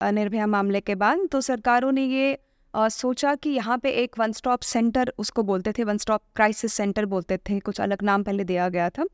निर्भया मामले के बाद तो सरकारों ने ये अ, सोचा कि यहाँ पे एक वन स्टॉप सेंटर उसको बोलते थे वन स्टॉप क्राइसिस सेंटर बोलते थे कुछ अलग नाम पहले दिया गया था।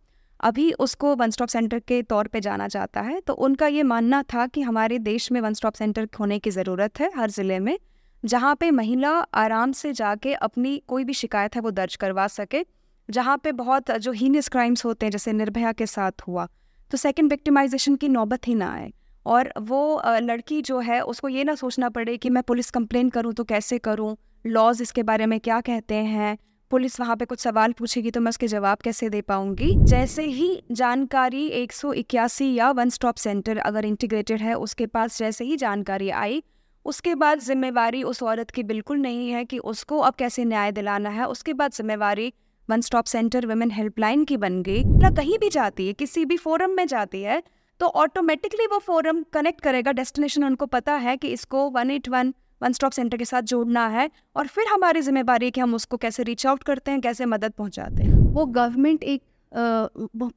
अभी उसको वन स्टॉप सेंटर के तौर पे जाना जाता है तो उनका ये मानना था कि हमारे देश में वन स्टॉप सेंटर होने की ज़रूरत है हर ज़िले में जहाँ पे महिला आराम से जाके अपनी कोई भी शिकायत है वो दर्ज करवा सके जहाँ पे बहुत जो हीनियस क्राइम्स होते हैं जैसे निर्भया के साथ हुआ तो सेकंड विक्टिमाइजेशन की नौबत ही ना आए। और वो लड़की जो है, उसको ये ना सोचना पड़े कि मैं पुलिस कंप्लेन करूँ तो कैसे करूँ? लॉज इसके बारे में क्या कहते हैं? पुलिस वहाँ पे कुछ सवाल पूछेगी तो मैं उसके जवाब कैसे दे पाऊँगी? जैसे ही जानकारी 181 या वन स्टॉप सेंटर अगर इंटीग्रेटेड है, उसके पास जैसे ही जानकारी आई, उसके बाद जिम्मेवारी उस औरत की बिल्कुल नहीं है कि उसको अब कैसे न्याय दिलाना है। उसके बाद जिम्मेवारी one stop centre women helpline की बन गई। ना कहीं भी जाती है, किसी भी फोरम में जाती है तो ऑटोमेटिकली वो फोरम कनेक्ट करेगा। डेस्टिनेशन उनको पता है कि इसको one eight one one stop centre के साथ जोड़ना है और फिर हमारी ज़िम्मेदारी है कि हम उसको कैसे रीच आउट करते हैं, कैसे मदद पहुंचाते हैं। वो गवर्नमेंट एक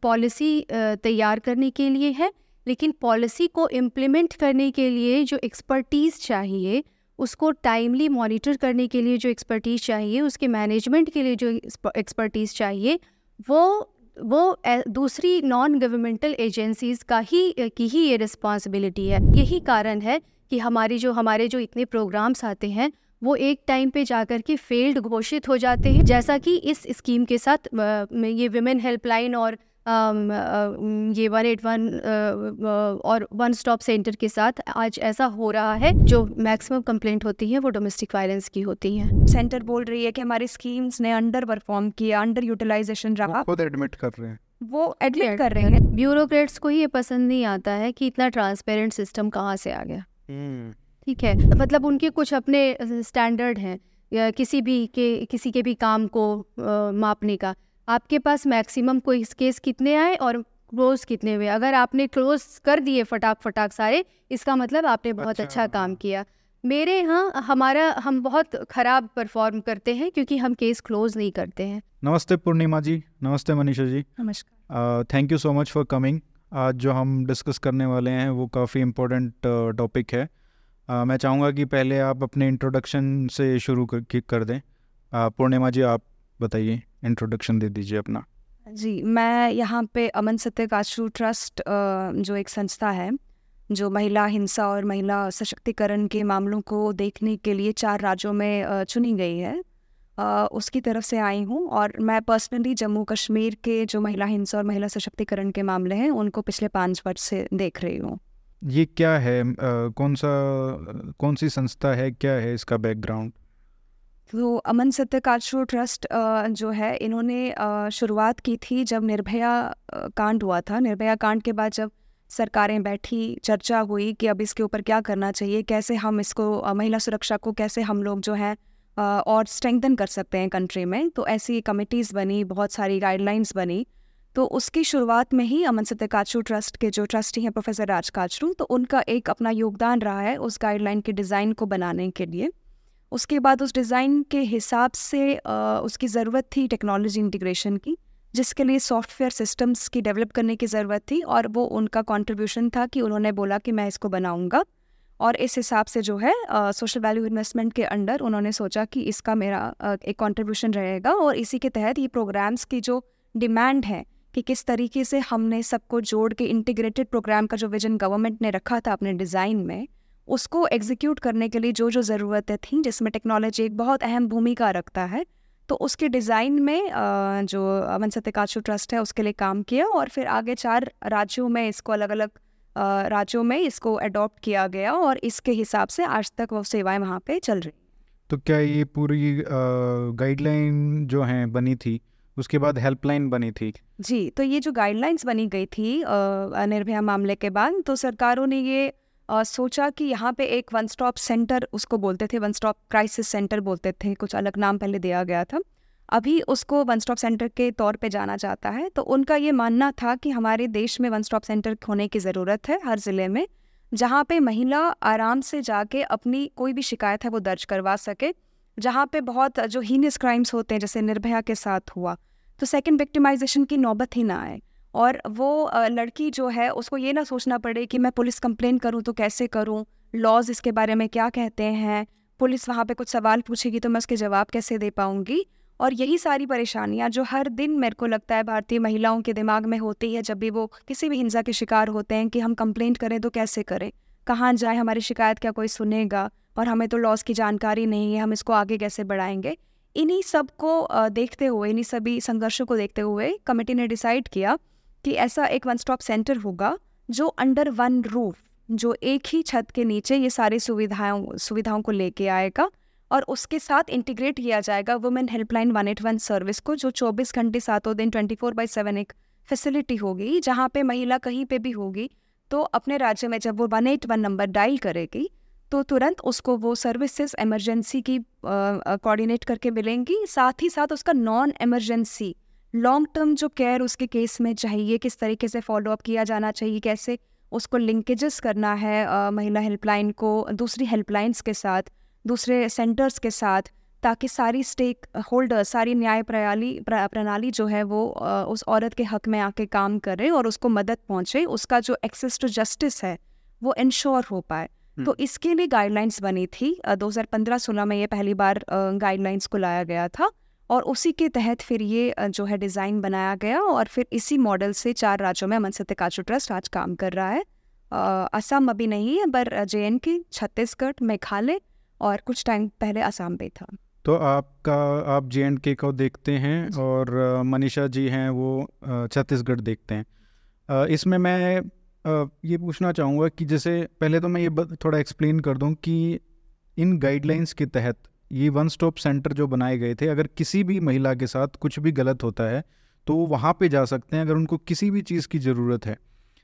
पॉलिसी तैयार करने के लिए है, लेकिन पॉलिसी को इम्प्लीमेंट करने के लिए जो एक्सपर्टीज़ चाहिए, उसको टाइमली मॉनिटर करने के लिए जो एक्सपर्टीज़ चाहिए, उसके मैनेजमेंट के लिए जो एक्सपर्टीज़ चाहिए, वो वो दूसरी नॉन गवर्नमेंटल एजेंसीज का ही की ही ये रिस्पॉन्सिबिलिटी है। यही कारण है कि हमारी जो, हमारे जो इतने प्रोग्राम्स आते हैं, वो एक टाइम पे जाकर के फेल्ड घोषित हो जाते हैं। जैसा कि इस स्कीम के साथ ये विमेन हेल्पलाइन और ये वन एट वन और वन स्टॉप सेंटर के साथ आज ऐसा हो रहा है जो मैक्सिमम कंप्लेंट होती है वो डोमेस्टिक वायलेंस की होती हैं। सेंटर बोल रही है कि हमारी स्कीम्स ने अंडर परफॉर्म किया अंडर यूटिलाइजेशन रहा। वो खुद एडमिट कर रहे हैं। वो एडमिट कर रहे हैं। ब्यूरोक्रेट्स को ही ये पसंद नहीं आता है कि इतना ट्रांसपेरेंट सिस्टम कहाँ से आ गया। ठीक है मतलब उनके कुछ अपने स्टैंडर्ड हैं या किसी भी के किसी के भी काम को अ, मापने का। आपके पास मैक्सिमम कोई केस कितने आए और क्लोज कितने हुए? अगर आपने क्लोज कर दिए फटाक फटाक सारे इसका मतलब आपने बहुत अच्छा। अच्छा काम किया। मेरे यहाँ हमारा हम बहुत ख़राब परफॉर्म करते हैं क्योंकि हम केस क्लोज नहीं करते हैं। नमस्ते पूर्णिमा जी नमस्ते मनीषा जी। नमस्कार। Thank you so much for coming आज जो हम डिस्कस करने वाले हैं वो काफ़ी इम्पोर्टेंट टॉपिक है। uh, मैं चाहूँगा कि पहले आप अपने इंट्रोडक्शन से शुरू कर, कर दें। uh, पूर्णिमा जी आप बताइए इंट्रोडक्शन दे दीजिए अपना। जी मैं यहाँ पे अमन सत्य काशरू ट्रस्ट जो एक संस्था है जो महिला हिंसा और महिला सशक्तिकरण के मामलों को देखने के लिए चार राज्यों में चुनी गई है। उसकी तरफ़ से आई हूँ और मैं पर्सनली जम्मू कश्मीर के जो महिला हिंसा और महिला सशक्तिकरण के मामले हैं उनको पिछले पाँच वर्ष से देख रही हूँ। ये क्या है? uh, कौन सा कौन सी संस्था है? क्या है इसका बैकग्राउंड तो अमन सत्य काशरू ट्रस्ट जो है, इन्होंने शुरुआत की थी जब निर्भया कांड हुआ था। निर्भया कांड के बाद जब सरकारें बैठी, चर्चा हुई कि अब इसके ऊपर क्या करना चाहिए, कैसे हम इसको महिला सुरक्षा को कैसे हम लोग जो है और स्ट्रेंथन कर सकते हैं कंट्री में तो ऐसी कमिटीज़ बनी, बहुत सारी गाइडलाइंस बनी। तो उसकी शुरुआत में ही अमन सत्य काचरू ट्रस्ट के जो ट्रस्टी हैं, प्रोफेसर राज काचरू तो उनका एक अपना योगदान रहा है उस गाइडलाइन के डिज़ाइन को बनाने के लिए। उसके बाद उस डिज़ाइन के हिसाब से उसकी ज़रूरत थी टेक्नोलॉजी इंटीग्रेशन की जिसके लिए सॉफ्टवेयर सिस्टम्स की डेवलप करने की ज़रूरत थी और वो उनका कंट्रीब्यूशन था कि उन्होंने बोला कि मैं इसको बनाऊँगा। और इस हिसाब से जो है सोशल वैल्यू इन्वेस्टमेंट के अंडर उन्होंने सोचा कि इसका मेरा अ, एक कंट्रीब्यूशन रहेगा और इसी के तहत ये प्रोग्राम्स की जो डिमांड है कि किस तरीके से हमने सबको जोड़ के इंटीग्रेटेड प्रोग्राम का जो विजन गवर्नमेंट ने रखा था अपने डिज़ाइन में उसको एग्जीक्यूट करने के लिए जो जो ज़रूरतें थीं जिसमें टेक्नोलॉजी एक बहुत अहम भूमिका रखता है तो उसके डिज़ाइन में जो अमन सत्यकाशु ट्रस्ट है उसके लिए काम किया और फिर आगे चार राज्यों में इसको अलग अलग राज्यों में इसको अडॉप्ट किया गया और इसके हिसाब से आज तक वो सेवाएँ वहाँ पे चल रही तो क्या ये पूरी गाइडलाइन जो हैं बनी थी उसके बाद हेल्पलाइन बनी थी? जी तो ये जो गाइडलाइंस बनी गई थी निर्भया मामले के बाद तो सरकारों ने ये अ, सोचा कि यहाँ पे एक वन स्टॉप सेंटर उसको बोलते थे वन स्टॉप क्राइसिस सेंटर बोलते थे कुछ अलग नाम पहले दिया गया था। अभी उसको वन स्टॉप सेंटर के तौर पे जाना जाता है तो उनका ये मानना था कि हमारे देश में वन स्टॉप सेंटर होने की ज़रूरत है हर ज़िले में जहाँ पे महिला आराम से जाके अपनी कोई भी शिकायत है वो दर्ज करवा सके जहाँ पे बहुत जो हीनियस क्राइम्स होते हैं जैसे निर्भया के साथ हुआ तो सेकंड विक्टिमाइजेशन की नौबत ही ना आए। और वो लड़की जो है, उसको ये ना सोचना पड़े कि मैं पुलिस कंप्लेन करूँ तो कैसे करूँ? लॉज इसके बारे में क्या कहते हैं? पुलिस वहाँ पे कुछ सवाल पूछेगी तो मैं उसके जवाब कैसे दे पाऊँगी? और यही सारी परेशानियाँ जो हर दिन मेरे को लगता है भारतीय महिलाओं के दिमाग में होती है जब भी वो किसी भी हिंसा के शिकार होते हैं कि हम कंप्लेंट करें तो कैसे करें? कहाँ जाए? हमारी शिकायत क्या कोई सुनेगा? और हमें तो लॉस की जानकारी नहीं है, हम इसको आगे कैसे बढ़ाएँगे? इन्हीं सबको देखते हुए, इन्हीं सभी संघर्षों को देखते हुए कमेटी ने डिसाइड किया कि ऐसा एक वन स्टॉप सेंटर होगा, जो अंडर वन रूफ जो एक ही छत के नीचे ये सारी सुविधाओं सुविधाओं को लेके आएगा और उसके साथ इंटीग्रेट किया जाएगा women helpline one eight one service को, जो 24 घंटे सातों दिन 24 फोर बाई सेवन एक फैसिलिटी होगी, जहाँ पे महिला कहीं पे भी होगी तो अपने राज्य में जब वो one eight one number dial करेगी तो तुरंत उसको वो सर्विसेज़ इमरजेंसी की कोऑर्डिनेट करके मिलेंगी, साथ ही साथ उसका नॉन इमरजेंसी लॉन्ग टर्म जो केयर उसके केस में चाहिए किस तरीके से फॉलोअप किया जाना चाहिए कैसे उसको लिंकेजेस करना है आ, महिला हेल्पलाइन को दूसरी हेल्पलाइंस के साथ दूसरे सेंटर्स के साथ ताकि सारी स्टेक होल्डर सारी न्याय प्रणाली प्रणाली जो है वो आ, उस औरत के हक में आके काम करे और उसको मदद पहुँचे उसका जो एक्सेस टू जस्टिस है वो इंश्योर हो पाए। तो हम्म। इसके लिए गाइडलाइंस बनी थी। दो हज़ार पंद्रह सोलह में ये पहली बार गाइडलाइंस को लाया गया था। और उसी के तहत फिर ये जो है डिज़ाइन बनाया गया और फिर इसी मॉडल से चार राज्यों में अमन सत्य काचू ट्रस्ट आज काम कर रहा है। असम अभी नहीं है पर जे के छत्तीसगढ़ मेघालय और कुछ टाइम पहले असम पे था। तो आपका आप जे एंड के को देखते हैं और मनीषा जी हैं वो छत्तीसगढ़ देखते हैं। इसमें मैं ये पूछना चाहूँगा कि जैसे पहले तो मैं ये थोड़ा एक्सप्लेन कर दूँ कि इन गाइडलाइंस के तहत ये वन स्टॉप सेंटर जो बनाए गए थे अगर किसी भी महिला के साथ कुछ भी गलत होता है तो वो वहाँ पे जा सकते हैं अगर उनको किसी भी चीज़ की ज़रूरत है।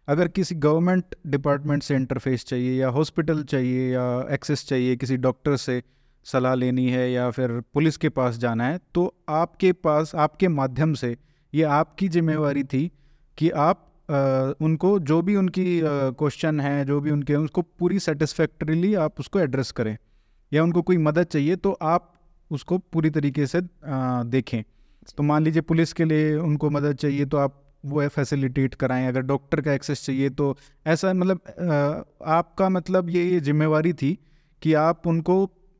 अगर किसी गवर्नमेंट डिपार्टमेंट से इंटरफेस चाहिए या हॉस्पिटल चाहिए या एक्सेस चाहिए किसी डॉक्टर से सलाह लेनी है या फिर पुलिस के पास जाना है तो आपके पास आपके माध्यम से ये आपकी जिम्मेवारी थी कि आप आ, उनको जो भी उनकी क्वेश्चन है जो भी उनके उसको पूरी सेटिस्फैक्ट्रीली आप उसको एड्रेस करें। या उनको कोई मदद चाहिए तो आप उसको पूरी तरीके से देखें। तो मान लीजिए पुलिस के लिए उनको मदद चाहिए तो आप वो है फैसिलिटेट कराएँ। अगर डॉक्टर का एक्सेस चाहिए तो ऐसा मतलब आपका मतलब ये ये जिम्मेवारी थी कि आप उनको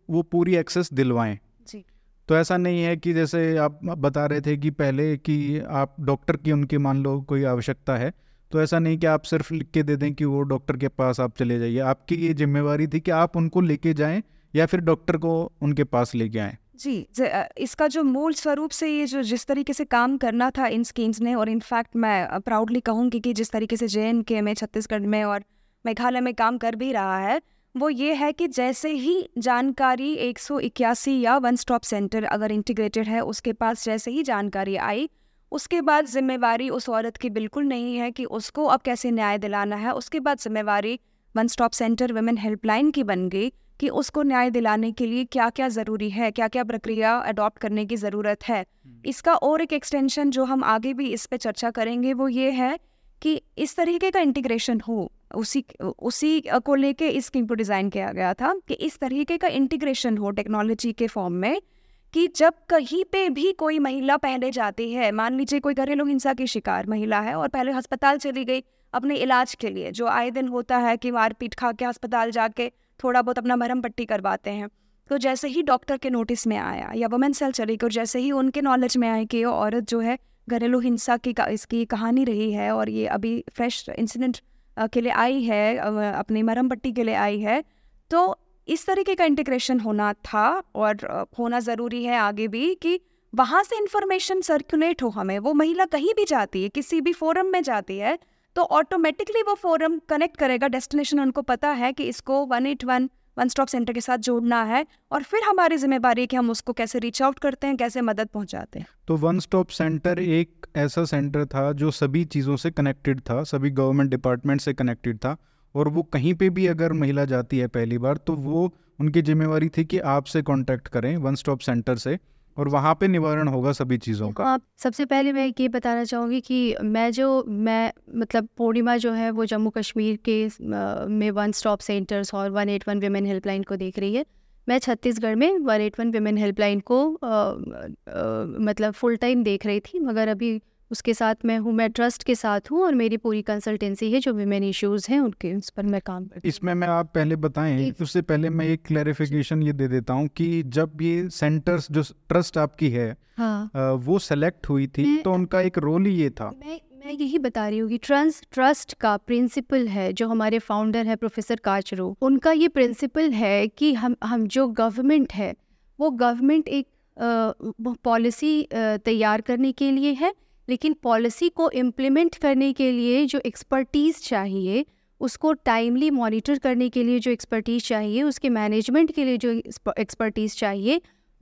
वो पूरी एक्सेस दिलवाएँ। जी। तो ऐसा नहीं है कि जैसे आप बता रहे थे कि पहले कि आप डॉक्टर की उनकी मान लो कोई आवश्यकता है तो ऐसा नहीं कि आप सिर्फ़ लिख के दे दें कि वो डॉक्टर के पास आप चले जाइए। आपकी ये जिम्मेवारी थी कि आप उनको लेके जाएँ या फिर डॉक्टर को उनके पास लेके आए? जी इसका जो मूल स्वरूप से ये जो जिस तरीके से काम करना था इन स्कीम्स ने, और इनफैक्ट मैं प्राउडली कहूँगी कि जिस तरीके से जे के में छत्तीसगढ़ में और मेघालय में काम कर भी रहा है, वो ये है कि जैसे ही जानकारी एक सौ इक्यासी या वन स्टॉप सेंटर अगर इंटीग्रेटेड है, उसके पास जैसे ही जानकारी आई, उसके बाद जिम्मेवारी उस औरत की बिल्कुल नहीं है कि उसको अब कैसे न्याय दिलाना है, उसके बाद जिम्मेवारी one stop centre women helpline की बन गई कि उसको न्याय दिलाने के लिए क्या क्या ज़रूरी है क्या क्या प्रक्रिया अडॉप्ट करने की ज़रूरत है हम्म। इसका और एक एक्सटेंशन जो हम आगे भी इस पर चर्चा करेंगे वो ये है कि इस तरीके का इंटीग्रेशन हो उसी उसी को लेके इस स्कीम को डिज़ाइन किया गया था कि इस तरीके का इंटीग्रेशन हो टेक्नोलॉजी के फॉर्म में कि जब कहीं पे भी कोई महिला पहले जाती है मान लीजिए कोई घरेलू हिंसा की शिकार महिला है और पहले अस्पताल चली गई अपने इलाज के लिए जो आए दिन होता है कि मारपीट खा के अस्पताल जाके थोड़ा बहुत अपना मरहम पट्टी करवाते हैं। तो जैसे ही डॉक्टर के नोटिस में आया या वुमेन सेल चली गई, और जैसे ही उनके नॉलेज में आए कि ये औरत जो है घरेलू हिंसा की इसकी कहानी रही है और ये अभी फ्रेश इंसिडेंट के लिए आई है अपनी मरहम पट्टी के लिए आई है तो इस तरीके का इंटीग्रेशन होना था और होना ज़रूरी है आगे भी कि वहाँ से इंफॉर्मेशन सर्कुलेट हो हमें। वो महिला कहीं भी जाती है, किसी भी फोरम में जाती है तो ऑटोमेटिकली वो फोरम कनेक्ट करेगा। डेस्टिनेशन उनको पता है कि इसको one eight one one stop centre के साथ जोड़ना है और फिर हमारी ज़िम्मेदारी कि हम उसको कैसे रीच आउट करते हैं, कैसे मदद पहुंचाते हैं। तो वन स्टॉप सेंटर एक ऐसा सेंटर था जो सभी चीज़ों से कनेक्टेड था, सभी गवर्नमेंट डिपार्टमेंट से कनेक्टेड था और वो कहीं पे भी अगर महिला जाती है पहली बार तो वो उनकी जिम्मेवारी थी कि आपसे कांटेक्ट करें वन स्टॉप सेंटर से। और वहाँ पे निवारण होगा सभी चीज़ों का आप सबसे पहले मैं ये बताना चाहूँगी कि मैं जो मैं मतलब पूर्णिमा जो है वो जम्मू कश्मीर के में वन स्टॉप सेंटर्स और one eight one women helpline को देख रही है। मैं छत्तीसगढ़ में one eight one women helpline को आ, आ, मतलब फुल टाइम देख रही थी मगर अभी उसके साथ मैं हूँ मैं ट्रस्ट के साथ हूँ और मेरी पूरी कंसल्टेंसी है जो विमेन इश्यूज़ हैं उनके उस पर मैं काम करती इसमें मैं आप पहले बताएँ उससे पहले मैं एक क्लैरिफिकेशन ये दे देता हूँ कि जब ये सेंटर्स जो ट्रस्ट आपकी है हाँ। वो सेलेक्ट हुई थी तो उनका एक रोल ही ये था। मैं मैं यही बता रही हूँ कि ट्रस्ट ट्रस्ट का प्रिंसिपल है जो हमारे फाउंडर है प्रोफेसर काचरो उनका ये प्रिंसिपल है कि हम हम जो गवर्नमेंट है वो गवर्नमेंट एक पॉलिसी तैयार करने के लिए है लेकिन पॉलिसी को इम्प्लीमेंट करने के लिए जो एक्सपर्टीज़ चाहिए, उसको टाइमली मॉनिटर करने के लिए जो एक्सपर्टीज़ चाहिए, उसके मैनेजमेंट के लिए जो एक्सपर्टीज़ चाहिए,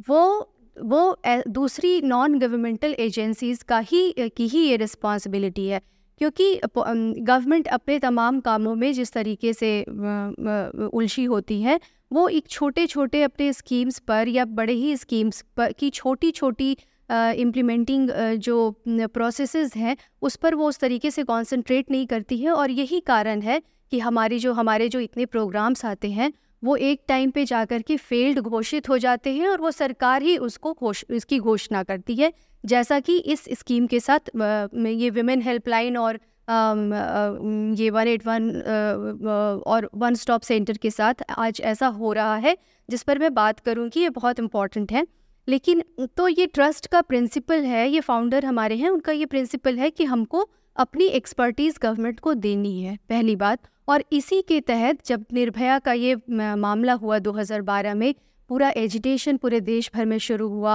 वो वो दूसरी नॉन गवर्नमेंटल एजेंसीज़ का ही, की ही ये रिस्पॉन्सिबिलिटी है। क्योंकि गवर्नमेंट अपने तमाम कामों में जिस तरीके से उलझी होती है, वो एक छोटे छोटे अपने स्कीम्स पर या बड़े ही स्कीम्स पर, की छोटी छोटी इम्प्लीमेंटिंग जो प्रोसेसेस हैं, उस पर वो उस तरीके से कंसंट्रेट नहीं करती है और यही कारण है कि हमारी जो, हमारे जो इतने प्रोग्राम्स आते हैं, वो एक टाइम पे जाकर के फेल्ड घोषित हो जाते हैं और वो सरकार ही उसको घोष इसकी घोषणा करती है। जैसा कि इस स्कीम के साथ ये विमेन हेल्पलाइन और ये वन एट वन और वन स्टॉप सेंटर के साथ आज ऐसा हो रहा है, जिस पर मैं बात करूँगी ये बहुत इंपॉर्टेंट है। लेकिन तो ये ट्रस्ट का प्रिंसिपल है, ये फाउंडर हमारे हैं, उनका ये प्रिंसिपल है कि हमको अपनी एक्सपर्टीज़ गवर्नमेंट को देनी है, पहली बात। और इसी के तहत जब निर्भया का ये मामला हुआ 2012 में, पूरा एजिटेशन पूरे देश भर में शुरू हुआ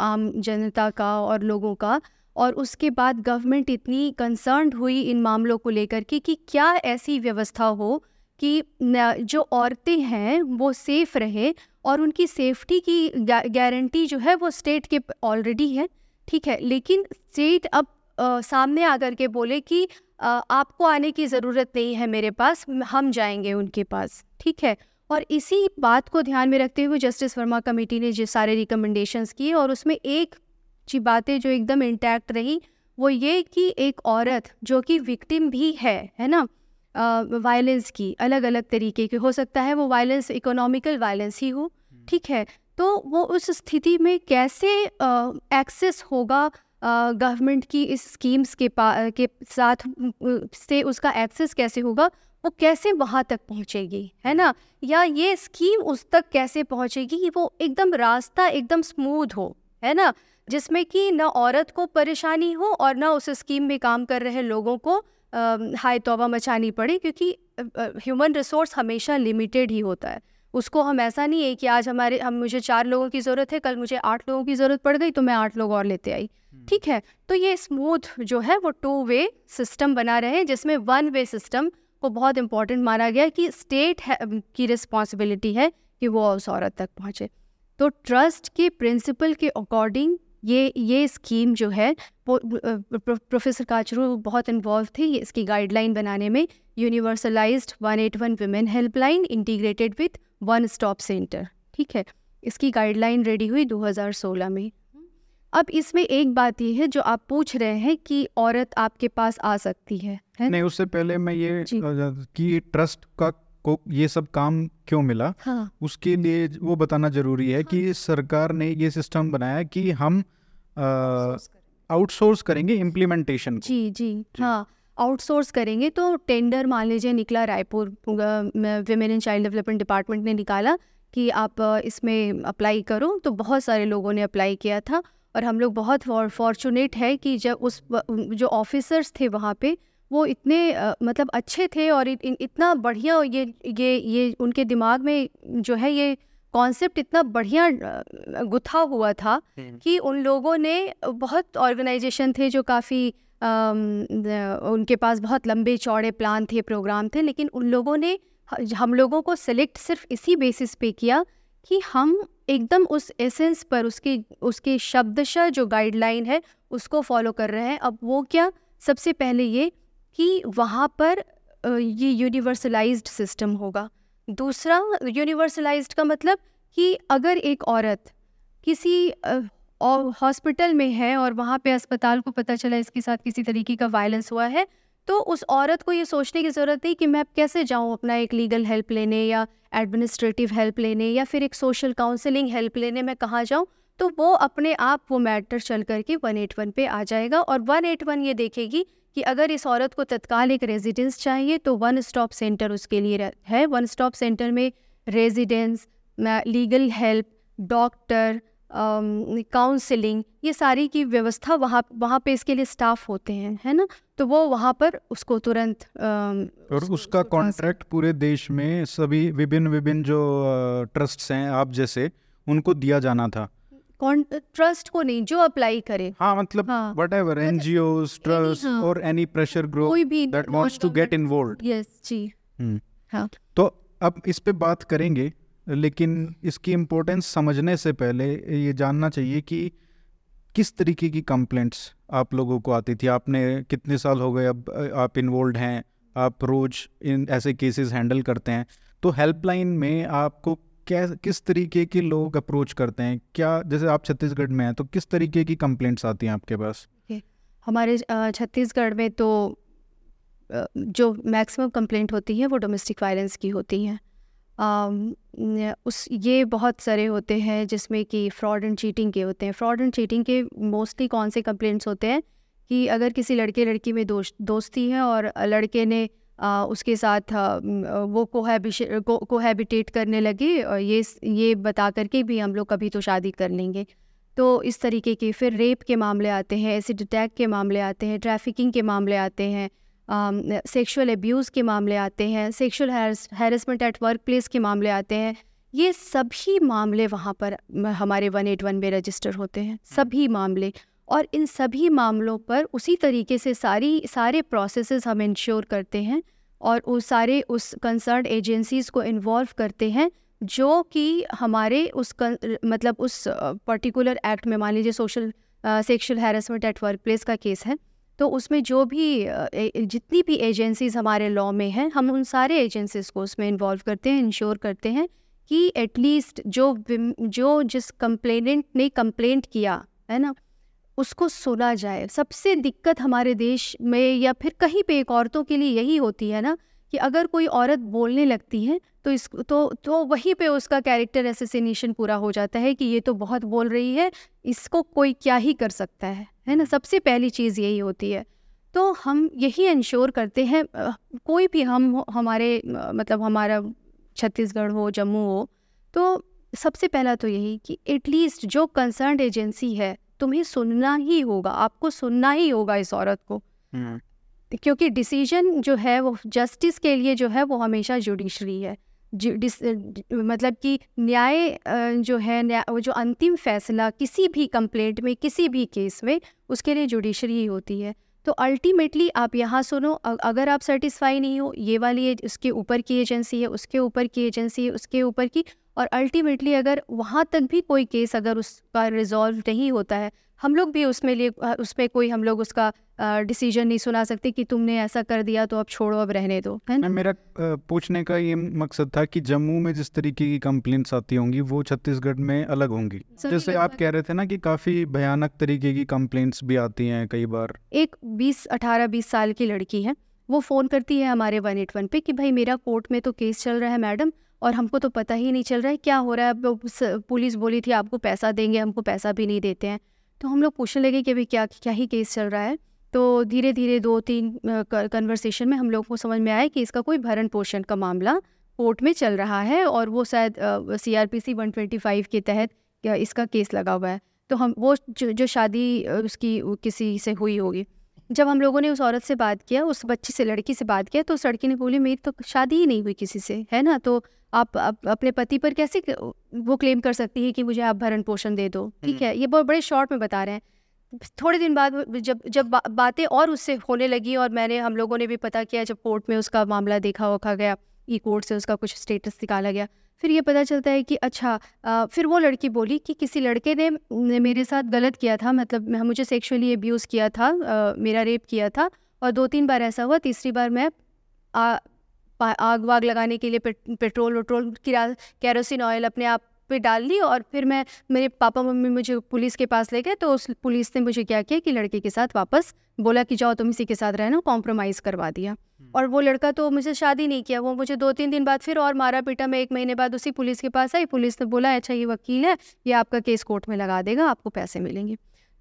आम जनता का और लोगों का, और उसके बाद गवर्नमेंट इतनी कंसर्न्ड हुई इन मामलों को लेकर के कि क्या ऐसी व्यवस्था हो कि जो औरतें हैं वो सेफ़ रहे और उनकी सेफ्टी की गारंटी जो है वो स्टेट के ऑलरेडी है ठीक है? लेकिन स्टेट अब अ, सामने आकर के बोले कि अ, आपको आने की ज़रूरत नहीं है मेरे पास हम जाएँगे उनके पास ठीक है? और इसी बात को ध्यान में रखते हुए जस्टिस वर्मा कमेटी ने जो सारे रिकमेंडेशंस किए और उसमें एक जी बातें जो एकदम इंटैक्ट रही वो ये कि एक औरत जो कि विक्टिम भी है है ना? वायलेंस की अलग अलग तरीके की हो सकता है वो वायलेंस इकोनॉमिकल वायलेंस ही हो ठीक है? तो वो उस स्थिति में कैसे एक्सेस होगा गवर्नमेंट की इस स्कीम्स के पा के साथ से उसका एक्सेस कैसे होगा वो कैसे वहाँ तक पहुँचेगी है ना? या ये स्कीम उस तक कैसे पहुँचेगी वो एकदम रास्ता एकदम स्मूथ हो है ना? जिसमें कि ना औरत को परेशानी हो और ना उस स्कीम में काम कर रहे लोगों को हाय तोबा मचानी पड़े क्योंकि ह्यूमन रिसोर्स हमेशा लिमिटेड ही होता है। उसको हम ऐसा नहीं है कि आज हमारे हम मुझे चार लोगों की ज़रूरत है कल मुझे आठ लोगों की ज़रूरत पड़ गई तो मैं आठ लोग और लेते आई। ठीक है? तो ये स्मूथ जो है वो टू वे सिस्टम बना रहे हैं जिसमें वन वे सिस्टम को बहुत इंपॉर्टेंट माना गया कि स्टेट की रिस्पॉन्सिबिलिटी है कि वो उस औरत तक पहुँचे। तो ट्रस्ट के प्रिंसिपल के अकॉर्डिंग ये ये स्कीम जो है प्रोफेसर काचरू बहुत इन्वॉल्व थे इसकी गाइडलाइन बनाने में universalised one eight one women helpline integrated with one stop centre ठीक है? इसकी गाइडलाइन रेडी हुई 2016 में। अब इसमें एक बात ये है जो आप पूछ रहे हैं कि औरत आपके पास आ सकती है है? नहीं उससे पहले मैं ये कि ट्रस्ट का को ये सब काम क्यों मिला? हाँ। उसके लिए वो बताना ज़रूरी है हाँ। कि सरकार ने ये सिस्टम बनाया कि हम आउटसोर्स करेंगे। इम्प्लीमेंटेशन को। जी जी। हाँ आउटसोर्स करेंगे तो टेंडर मान लीजिए निकला Raipur women and child development department ने निकाला कि आप इसमें अप्लाई करो। तो बहुत सारे लोगों ने अप्लाई किया था और हम लोग बहुत फॉर्चुनेट है कि जब उस जो ऑफिसर्स थे वहाँ पे वो इतने अ, मतलब अच्छे थे और इत, इन- इतना बढ़िया ये ये ये उनके दिमाग में जो है ये कॉन्सेप्ट इतना बढ़िया गुथा हुआ था कि उन लोगों ने बहुत ऑर्गेनाइजेशन थे जो काफ़ी उनके पास बहुत लंबे चौड़े प्लान थे प्रोग्राम थे लेकिन उन लोगों ने हम लोगों को सिलेक्ट सिर्फ़ इसी बेसिस पे किया कि हम एकदम उस एसेंस पर उसके उसके शब्दशः जो गाइडलाइन है उसको फॉलो कर रहे हैं। अब वो क्या? सबसे पहले ये कि वहाँ पर ये यूनिवर्सलाइज्ड सिस्टम होगा। दूसरा यूनिवर्सलाइज्ड का मतलब कि अगर एक औरत किसी हॉस्पिटल में है और वहाँ पे अस्पताल को पता चला इसके साथ किसी तरीके का वायलेंस हुआ है तो उस औरत को ये सोचने की ज़रूरत नहीं कि मैं कैसे जाऊँ अपना एक लीगल हेल्प लेने या एडमिनिस्ट्रेटिव हेल्प लेने या फिर एक सोशल काउंसलिंग हेल्प लेने मैं कहाँ जाऊँ तो तो वो अपने आप वो मैटर चल करके वन एट वन पे आ जाएगा और वन एट वन ये देखेगी कि अगर इस औरत को तत्काल एक रेजिडेंस चाहिए तो वन स्टॉप सेंटर उसके लिए है। वन स्टॉप सेंटर में residence legal help doctor counselling ये सारी की व्यवस्था वहाँ वहाँ पे इसके लिए स्टाफ होते हैं है ना? तो वो वहाँ पर उसको तुरंत और उसका कॉन्ट्रैक्ट पूरे देश में सभी विभिन्न विभिन्न जो ट्रस्ट्स हैं आप जैसे उनको दिया जाना था। ट्रस्ट को नहीं जो अप्लाई करे। हाँ मतलब whatever N G trust और एनी प्रेशर ग्रुप कोई भी that wants to get involve yes जी। हम्म। हाँ। तो अब इस पे बात करेंगे लेकिन इसकी इम्पोर्टेंस समझने से पहले ये जानना चाहिए कि किस तरीके की कंप्लेंट्स आप लोगों को आती थी? आपने कितने साल हो गए अब आप इन्वॉल्व हैं आप रोज़ इन ऐसे केसेस हैंडल करते हैं। तो हेल्पलाइन में आपको क्या किस तरीके के लोग अप्रोच करते हैं? क्या, जैसे आप छत्तीसगढ़ में हैं तो किस तरीके की कंप्लेंट्स आती हैं आपके पास? हमारे छत्तीसगढ़ में तो जो मैक्सिमम कंप्लेंट होती है, वो डोमेस्टिक वायलेंस की होती हैं। उस, ये बहुत सारे होते हैं, जिसमें कि फ्रॉड एंड चीटिंग के होते हैं। फ्रॉड एंड चीटिंग के मोस्टली कौन से कंप्लेंट्स होते हैं? कि अगर किसी लड़के लड़की में दोस्त दोस्ती है और लड़के ने आ, उसके साथ आ, वो को कोहैबिटेट करने लगे और ये ये बता करके भी हम लोग कभी तो शादी कर लेंगे। तो इस तरीके के फिर रेप के मामले आते हैं एसिड अटैक के मामले आते हैं ट्रैफिकिंग के मामले आते हैं सेक्सुअल एब्यूज़ के मामले आते हैं sexual harassment at work place के मामले आते हैं। ये सभी मामले वहाँ पर हमारे वन एट वन में रजिस्टर होते हैं सभी मामले। और इन सभी मामलों पर उसी तरीके से सारी सारे प्रोसेसेस हम इंश्योर करते हैं और वो सारे उस कंसर्न एजेंसीज़ को इन्वॉल्व करते हैं जो कि हमारे उस कन, मतलब उस पर्टिकुलर एक्ट में मान लीजिए social sexual harassment at workplace का केस है तो उसमें जो भी जितनी भी एजेंसीज़ हमारे लॉ में हैं हम उन सारे एजेंसीज़ को उसमें इन्वॉल्व करते हैं इंश्योर करते हैं कि एटलीस्ट जो जो जिस कंप्लेनेंट ने कंप्लेंट किया है ना उसको सुना जाए। सबसे दिक्कत हमारे देश में या फिर कहीं पे एक औरतों के लिए यही होती है ना कि अगर कोई औरत बोलने लगती है तो इस तो तो वहीं पे उसका कैरेक्टर एसेसिनेशन पूरा हो जाता है कि ये तो बहुत बोल रही है, इसको कोई क्या ही कर सकता है है ना? सबसे पहली चीज़ यही होती है। तो हम यही इंश्योर करते हैं कोई भी हम हमारे मतलब हमारा छत्तीसगढ़ हो, जम्मू हो तो सबसे पहला तो यही कि एटलीस्ट जो कंसर्न एजेंसी है तुम्हें सुनना ही होगा आपको सुनना ही होगा इस औरत को। हम्म। क्योंकि डिसीज़न जो है वो जस्टिस के लिए जो है वो हमेशा जुडिशरी है। मतलब कि न्याय जो है न्याय जो अंतिम फैसला किसी भी कंप्लेंट में किसी भी केस में उसके लिए जुडिशरी ही होती है। तो अल्टीमेटली आप यहाँ सुनो अगर आप सेटिस्फाई नहीं हो ये वाली उसके ऊपर की एजेंसी है उसके ऊपर की एजेंसी है उसके ऊपर की और अल्टीमेटली अगर वहाँ तक भी कोई केस अगर उसका रिजॉल्व नहीं होता है हम लोग भी उसमें लिए उस पर कोई हम लोग उसका डिसीज़न नहीं सुना सकते कि तुमने ऐसा कर दिया तो अब छोड़ो अब रहने दो है ना? मेरा पूछने का ये मकसद था कि जम्मू में जिस तरीके की कंप्लेंट्स आती होंगी वो छत्तीसगढ़ में अलग होंगी। जैसे आप कह रहे थे ना कि काफ़ी भयानक तरीके की कंप्लेंट्स भी आती हैं कई बार। एक बीस अठारह बीस साल की लड़की है वो फ़ोन करती है हमारे वन एट वन पे कि भाई मेरा कोर्ट में तो केस चल रहा है मैडम और हमको तो पता ही नहीं चल रहा है क्या हो रहा है। पुलिस बोली थी आपको पैसा देंगे हमको पैसा भी नहीं देते हैं। तो हम लोग पूछने लगे कि अभी क्या क्या ही केस चल रहा है। तो धीरे धीरे दो तीन कन्वर्सेशन में हम लोग को समझ में आया कि इसका कोई भरण पोषण का मामला कोर्ट में चल रहा है और वो शायद C R P C one twenty five के तहत इसका केस लगा हुआ है। तो हम वो जो, जो शादी उसकी किसी से हुई होगी। जब हम लोगों ने उस औरत से बात किया उस बच्ची से लड़की से बात किया तो उस लड़की ने बोली मेरी तो शादी ही नहीं हुई किसी से है ना? तो आप, आप अपने पति पर कैसे वो क्लेम कर सकती है कि मुझे आप भरण पोषण दे दो? ठीक हम्म। है ये बहुत बड़े शॉर्ट में बता रहे हैं। थोड़े दिन बाद जब जब बा, बातें और उससे होने लगी और मैंने हम लोगों ने भी पता किया जब कोर्ट में उसका मामला देखा वखा गया ई कोर्ट से उसका कुछ स्टेटस निकाला गया फिर ये पता चलता है कि अच्छा आ, फिर वो लड़की बोली कि किसी लड़के ने मेरे साथ गलत किया था मतलब मुझे सेक्शुअली अब्यूज़ किया था आ, मेरा रेप किया था और दो तीन बार ऐसा हुआ तीसरी बार मैं आ, आग वाग लगाने के लिए पेट्रोल वेट्रोल किरा कैरोसिन ऑयल अपने आप पे डाल ली और फिर मैं मेरे पापा मम्मी मुझे पुलिस के पास ले गए तो उस पुलिस ने मुझे क्या किया कि लड़के के साथ वापस बोला कि जाओ तुम इसी के साथ रहना कॉम्प्रोमाइज़ करवा दिया। हम्म। और वो लड़का तो मुझे शादी नहीं किया वो मुझे दो तीन दिन बाद फिर और मारा पीटा मैं एक महीने बाद उसी पुलिस के पास आई पुलिस ने बोला अच्छा ये वकील है ये आपका केस कोर्ट में लगा देगा आपको पैसे मिलेंगे।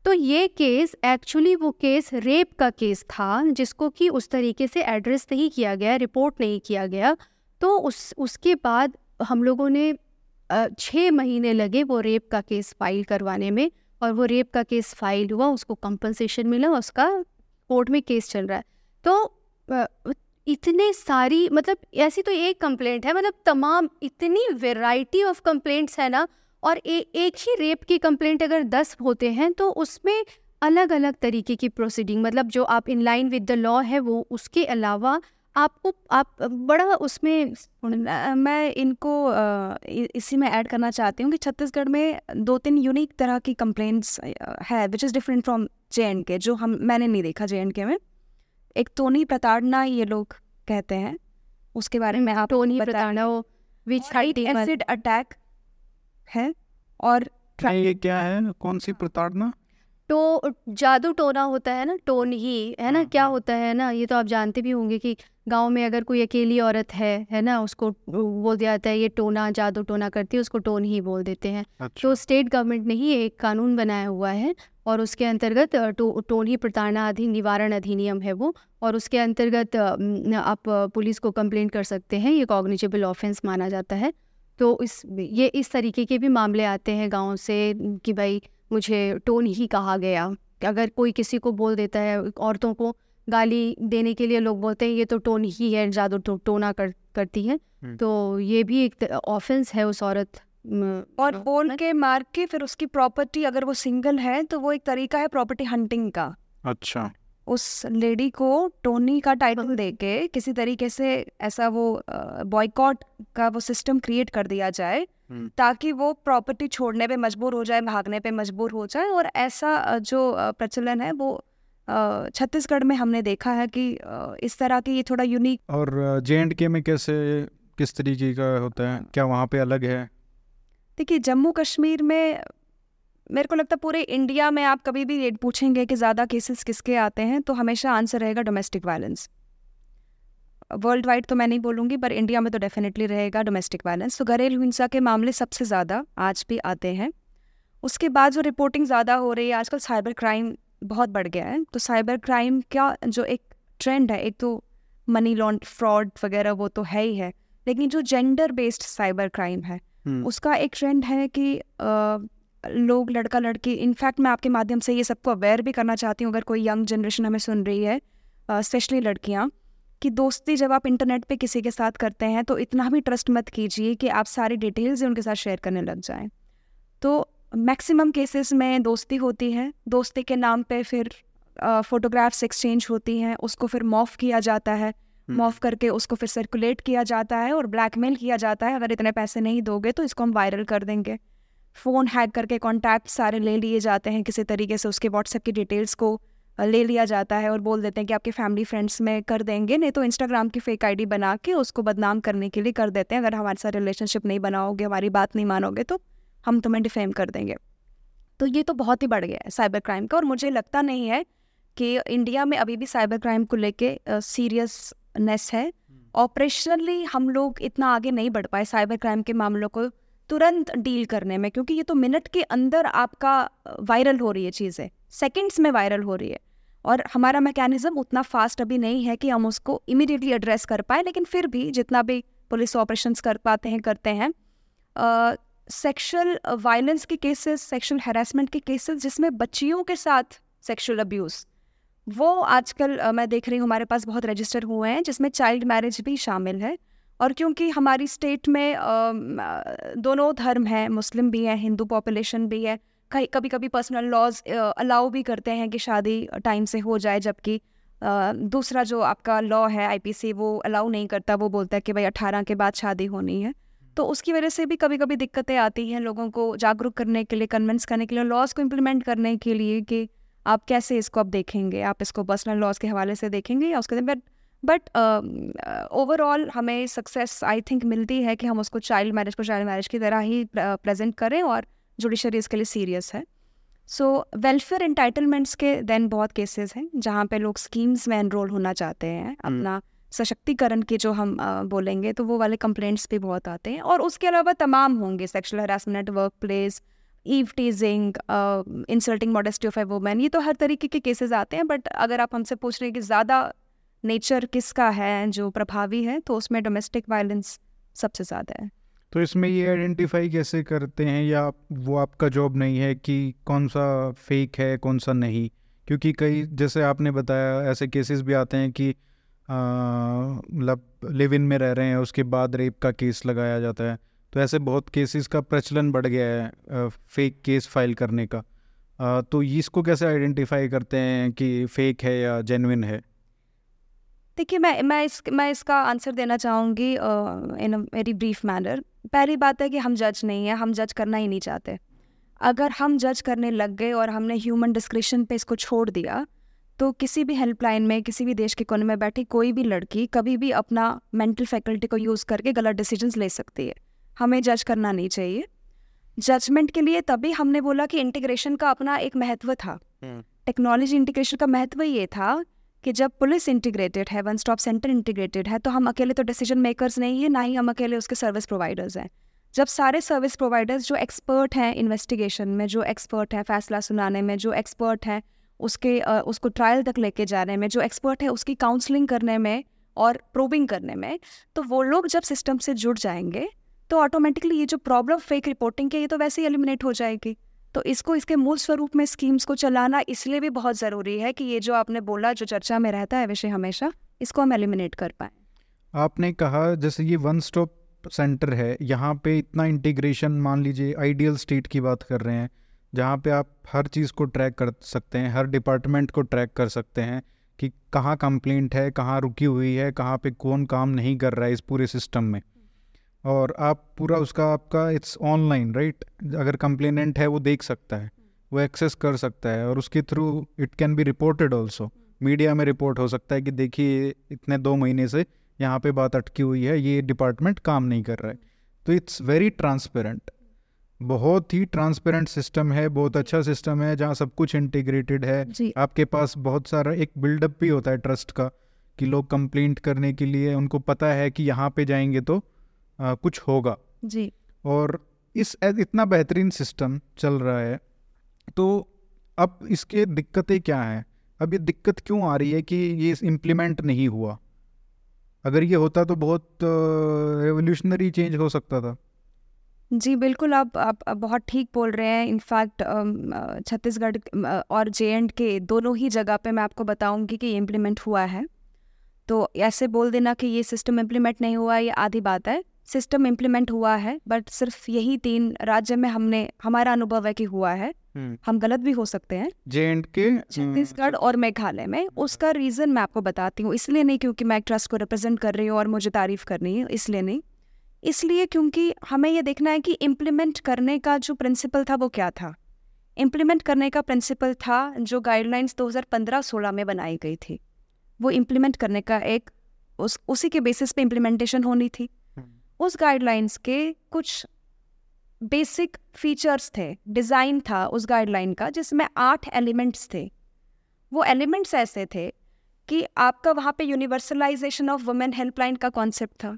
तो ये केस एक्चुअली वो केस रेप का केस था जिसको कि उस तरीके से एड्रेस नहीं किया गया रिपोर्ट नहीं किया गया। तो उस उसके बाद हम लोगों ने छः महीने लगे वो रेप का केस फ़ाइल करवाने में और वो रेप का केस फ़ाइल हुआ उसको कंपनसेशन मिला उसका कोर्ट में केस चल रहा है। तो इतने सारी मतलब ऐसी तो एक कंप्लेंट है मतलब तमाम इतनी वेराइटी ऑफ़ कंप्लेंट्स है ना और ए, एक ही रेप की कंप्लेंट अगर दस होते हैं तो उसमें अलग अलग तरीके की प्रोसीडिंग मतलब जो आप in line with the law है वो उसके अलावा आपको आप बड़ा उसमें मैं इनको इसी में ऐड करना चाहती हूँ कि छत्तीसगढ़ में दो तीन यूनिक तरह की कंप्लेंट्स है which is different from J and K जो हम मैंने नहीं देखा जे एंड के में। एक टोनी प्रताड़ना ये लोग कहते हैं। उसके बारे में आप टोनी प्रताड़ना विच एसिड अटैक है और ये क्या है। कौन सी प्रताड़ना? तो जादू टोना होता है ना टोन ही है ना हाँ, क्या हाँ। होता है ना ये तो आप जानते भी होंगे कि गाँव में अगर कोई अकेली औरत है है ना उसको बोल दिया जाता है ये टोना जादू टोना करती है उसको टोन ही बोल देते हैं। अच्छा। तो स्टेट गवर्नमेंट ने ही एक कानून बनाया हुआ है और उसके अंतर्गत टो, टोन ही प्रताड़ना अधिन निवारण अधिनियम है वो और उसके अंतर्गत आप पुलिस को कंप्लेन कर सकते हैं ये कॉग्निजेबल ऑफेंस माना जाता है। तो इस ये इस तरीके के भी मामले आते हैं गाँव से कि भाई मुझे टोन ही कहा गया। अगर कोई किसी को बोल देता है औरतों को गाली देने के लिए लोग बोलते हैं ये तो टोन ही है ज़्यादा तो टोना कर करती है हम्म। तो ये भी एक ऑफेंस है उस औरत और बोल के मार के फिर उसकी प्रॉपर्टी अगर वो सिंगल है तो वो एक तरीका है प्रॉपर्टी हंटिंग का अच्छा उस लेडी को टोनी का टाइटल देके किसी तरीके से ऐसा वो बॉयकॉट का वो सिस्टम क्रिएट कर दिया जाए हम्म। ताकि वो प्रॉपर्टी छोड़ने पे मजबूर हो जाए भागने पे मजबूर हो जाए और ऐसा जो प्रचलन है वो छत्तीसगढ़ में हमने देखा है कि इस तरह की ये थोड़ा यूनिक और जे एंड के में कैसे किस तरीके का होता है? क्या वहाँ पे अलग है? देखिए जम्मू कश्मीर में मेरे को लगता है पूरे इंडिया में आप कभी भी रेट पूछेंगे कि ज़्यादा केसेस किसके आते हैं तो हमेशा आंसर रहेगा डोमेस्टिक वायलेंस वर्ल्ड वाइड तो मैं नहीं बोलूँगी पर इंडिया में तो डेफिनेटली रहेगा डोमेस्टिक वायलेंस तो घरेलू हिंसा के मामले सबसे ज़्यादा आज भी आते हैं. उसके बाद जो रिपोर्टिंग ज़्यादा हो रही है आजकल साइबर क्राइम बहुत बढ़ गया है तो साइबर क्राइम का जो एक ट्रेंड है एक तो मनी लॉन्ड फ्रॉड वगैरह वो तो है ही है लेकिन जो जेंडर बेस्ड साइबर क्राइम है हम्म। उसका एक ट्रेंड है कि आ, लोग लड़का लड़की इनफैक्ट मैं आपके माध्यम से ये सबको अवेयर भी करना चाहती हूँ अगर कोई यंग जनरेशन हमें सुन रही है स्पेशली लड़कियाँ कि दोस्ती जब आप इंटरनेट पे किसी के साथ करते हैं तो इतना भी ट्रस्ट मत कीजिए कि आप सारी डिटेल्स उनके साथ शेयर करने लग जाएँ तो मैक्सिमम केसेस में दोस्ती होती है। दोस्ती के नाम पे फिर फ़ोटोग्राफ्स एक्सचेंज होती हैं उसको फिर मॉफ किया जाता है। मॉफ हम्म। करके उसको फिर सर्कुलेट किया जाता है और ब्लैकमेल किया जाता है। अगर इतने पैसे नहीं दोगे तो इसको हम वायरल कर देंगे। फ़ोन हैक करके कॉन्टैक्ट सारे ले लिए जाते हैं किसी तरीके से उसके व्हाट्सएप की डिटेल्स को ले लिया जाता है और बोल देते हैं कि आपके फैमिली फ्रेंड्स में कर देंगे नहीं तो इंस्टाग्राम की फेक आईडी बना के उसको बदनाम करने के लिए कर देते हैं। अगर हमारे साथ रिलेशनशिप नहीं बनाओगे हमारी बात नहीं मानोगे तो हम तुम्हें डिफेम कर देंगे। तो ये तो बहुत ही बढ़ गया है साइबर क्राइम का और मुझे लगता नहीं है कि इंडिया में अभी भी साइबर क्राइम को लेके सीरियसनेस है। ऑपरेशनली हम्म। हम लोग इतना आगे नहीं बढ़ पाए साइबर क्राइम के मामलों को तुरंत डील करने में क्योंकि ये तो मिनट के अंदर आपका वायरल हो रही है चीज़ें। सेकेंड्स में वायरल हो रही है। और हमारा मैकेनिज्म उतना फास्ट अभी नहीं है कि हम उसको इमिडिएटली एड्रेस कर पाए लेकिन फिर भी जितना भी पुलिस ऑपरेशंस कर पाते हैं करते हैं सेक्सुअल वायलेंस के केसेस सेक्सुअल हैरेसमेंट के केसेस जिसमें बच्चियों के साथ सेक्सुअल अब्यूज़ वो आजकल uh, मैं देख रही हूँ हमारे पास बहुत रजिस्टर हुए हैं जिसमें चाइल्ड मैरिज भी शामिल है। और क्योंकि हमारी स्टेट में uh, दोनों धर्म हैं मुस्लिम भी हैं हिंदू पॉपुलेशन भी है कहीं कभी कभी पर्सनल लॉज अलाउ भी करते हैं कि शादी टाइम से हो जाए जबकि दूसरा जो आपका लॉ है आईपीसी वो अलाउ नहीं करता वो बोलता है कि भाई अठारह के बाद शादी होनी है। तो उसकी वजह से भी कभी कभी दिक्कतें आती हैं लोगों को जागरूक करने के लिए कन्विंस करने के लिए लॉज को इम्प्लीमेंट करने के लिए कि आप कैसे इसको अब देखेंगे? आप इसको पर्सनल लॉज के हवाले से देखेंगे या उसके बट बट ओवरऑल uh, हमें सक्सेस आई थिंक मिलती है कि हम उसको चाइल्ड मैरिज को चाइल्ड मैरिज की तरह ही प्रेजेंट करें और जुडिशरी इसके लिए सीरियस है। सो वेलफेयर इंटाइटलमेंट्स के देन बहुत केसेस हैं जहाँ पे लोग स्कीम्स में एनरोल होना चाहते हैं हम्म। अपना सशक्तिकरण के जो हम आ, बोलेंगे तो वो वाले कंप्लेंट्स भी बहुत आते हैं। और उसके अलावा तमाम होंगे sexual harassment workplace eve teasing insulting modesty of a women ये तो हर तरीके के केसेस आते हैं बट अगर आप हमसे पूछ रहे हैं कि ज़्यादा नेचर किसका है जो प्रभावी है तो उसमें डोमेस्टिक वायलेंस सबसे ज़्यादा है। तो इसमें ये आइडेंटिफाई कैसे करते हैं या वो आपका जॉब नहीं है कि कौन सा फेक है कौन सा नहीं? क्योंकि कई जैसे आपने बताया ऐसे केसेस भी आते हैं कि मतलब लिव इन में रह रहे हैं उसके बाद रेप का केस लगाया जाता है। तो ऐसे बहुत केसेस का प्रचलन बढ़ गया है फेक केस फ़ाइल करने का। आ, तो इसको कैसे आइडेंटिफाई करते हैं कि फेक है या जेनविन है? देखिए मैं मैं इस मैं इसका आंसर देना चाहूँगी इन वेरी ब्रीफ मैनर पहली बात है कि हम जज नहीं है हम जज करना ही नहीं चाहते। अगर हम जज करने लग गए और हमने ह्यूमन डिस्क्रिप्शन पे इसको छोड़ दिया तो किसी भी हेल्पलाइन में किसी भी देश के कोने में बैठी कोई भी लड़की कभी भी अपना मेंटल फैकल्टी को यूज़ करके गलत डिसीजंस ले सकती है। हमें जज करना नहीं चाहिए। जजमेंट के लिए तभी हमने बोला कि इंटीग्रेशन का अपना एक महत्व था। टेक्नोलॉजी हम्म। इंटीग्रेशन का महत्व ये था कि जब पुलिस इंटीग्रेटेड है वन स्टॉप सेंटर इंटीग्रेटेड है तो हम अकेले तो डिसीज़न मेकर्स नहीं है ना ही हम अकेले उसके सर्विस प्रोवाइडर्स हैं। जब सारे सर्विस प्रोवाइडर्स जो एक्सपर्ट हैं इन्वेस्टिगेशन में जो एक्सपर्ट हैं फैसला सुनाने में जो एक्सपर्ट हैं उसके उसको ट्रायल तक लेके जाने में, जो एक्सपर्ट है, उसकी काउंसलिंग करने में और प्रोबिंग करने में तो वो लोग जब सिस्टम से जुड़ जाएँगे तो ऑटोमेटिकली ये जो प्रॉब्लम फेक रिपोर्टिंग की, ये तो वैसे ही एलिमिनेट हो जाएगी। तो इसको, इसके मूल स्वरूप में स्कीम्स को चलाना इसलिए भी बहुत ज़रूरी है कि ये जो आपने बोला, जो चर्चा में रहता है विषय हमेशा, इसको हम एलिमिनेट कर पाए। आपने कहा, जैसे ये वन स्टॉप सेंटर है, यहाँ पे इतना इंटीग्रेशन मान लीजिए आइडियल स्टेट की बात कर रहे हैं जहाँ पे आप हर चीज़ को ट्रैक कर सकते हैं, हर डिपार्टमेंट को ट्रैक कर सकते हैं कि कहाँ कंप्लेंट है, कहाँ रुकी हुई है, कहाँ पे कौन काम नहीं कर रहा है इस पूरे सिस्टम में। और आप पूरा उसका आपका इट्स ऑनलाइन राइट अगर कंप्लेनेंट है वो देख सकता है, वो एक्सेस कर सकता है और उसके through it can be reported also media में रिपोर्ट हो सकता है कि देखिए इतने दो महीने से यहाँ पे बात अटकी हुई है, ये डिपार्टमेंट काम नहीं कर रहा है। तो इट्स वेरी ट्रांसपेरेंट बहुत ही ट्रांसपेरेंट सिस्टम है बहुत अच्छा सिस्टम है जहाँ सब कुछ इंटीग्रेटेड है। आपके पास बहुत सारा एक बिल्डअप भी होता है ट्रस्ट का कि लोग कंप्लेंट करने के लिए उनको पता है कि यहाँ पे जाएँगे तो आ, कुछ होगा। जी। और इस इतना बेहतरीन सिस्टम चल रहा है तो अब इसके दिक्कतें क्या हैं? अब ये दिक्कत क्यों आ रही है कि ये इम्प्लीमेंट नहीं हुआ? अगर ये होता तो बहुत रेवोल्यूशनरी चेंज हो सकता था। जी बिल्कुल आप आप बहुत ठीक बोल रहे हैं। इनफैक्ट छत्तीसगढ़ और जे एंड के दोनों ही जगह पे मैं आपको बताऊँगी कि ये इम्प्लीमेंट हुआ है। तो ऐसे बोल देना कि ये सिस्टम इम्प्लीमेंट नहीं हुआ ये आधी बात है। सिस्टम इम्प्लीमेंट हुआ है बट सिर्फ़ यही तीन राज्य में हमने हमारा अनुभव है कि हुआ है। हम्म। हम गलत भी हो सकते हैं। जे एंड के छत्तीसगढ़ और मेघालय में। उसका रीज़न मैं आपको बताती हूँ इसलिए नहीं क्योंकि मैं ट्रस्ट को रिप्रेजेंट कर रही हूँ और मुझे तारीफ़ करनी है इसलिए नहीं। इसलिए क्योंकि हमें यह देखना है कि इम्प्लीमेंट करने का जो प्रिंसिपल था वो क्या था। इम्प्लीमेंट करने का प्रिंसिपल था जो गाइडलाइंस 2015-16 में बनाई गई थी। वो इम्प्लीमेंट करने का एक उस उसी के बेसिस पे इम्प्लीमेंटेशन होनी थी। उस गाइडलाइंस के कुछ बेसिक फीचर्स थे डिज़ाइन था उस गाइडलाइन का जिसमें आठ एलिमेंट्स थे। वो एलिमेंट्स ऐसे थे कि आपका वहाँ पे यूनिवर्सलाइजेशन ऑफ़ वुमेन हेल्पलाइन का कॉन्सेप्ट था।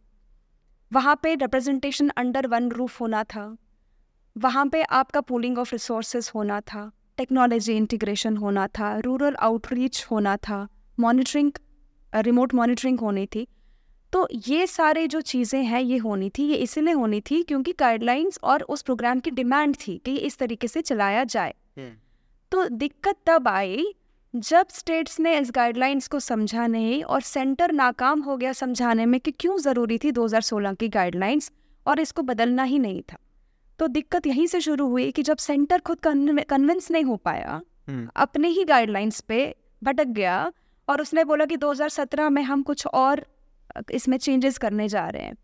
वहाँ पे रिप्रेजेंटेशन अंडर वन रूफ होना था। वहाँ पे आपका पूलिंग ऑफ़ रिसोर्सेज होना था। टेक्नोलॉजी इंटीग्रेशन होना था। रूरल आउटरीच होना था। मॉनिटरिंग रिमोट मॉनिटरिंग होनी थी। तो ये सारे जो चीज़ें हैं ये होनी थी। ये इसीलिए होनी थी क्योंकि गाइडलाइंस और उस प्रोग्राम की डिमांड थी कि इस तरीके से चलाया जाए। हम्म। तो दिक्कत तब आई जब स्टेट्स ने इस गाइडलाइंस को समझा नहीं और सेंटर नाकाम हो गया समझाने में कि क्यों ज़रूरी थी 2016 की गाइडलाइंस और इसको बदलना ही नहीं था तो दिक्कत यहीं से शुरू हुई कि जब सेंटर खुद कन्विंस नहीं हो पाया हम्म। अपने ही गाइडलाइंस पे भटक गया और उसने बोला कि 2017 में हम कुछ और इसमें चेंजेस करने जा रहे हैं।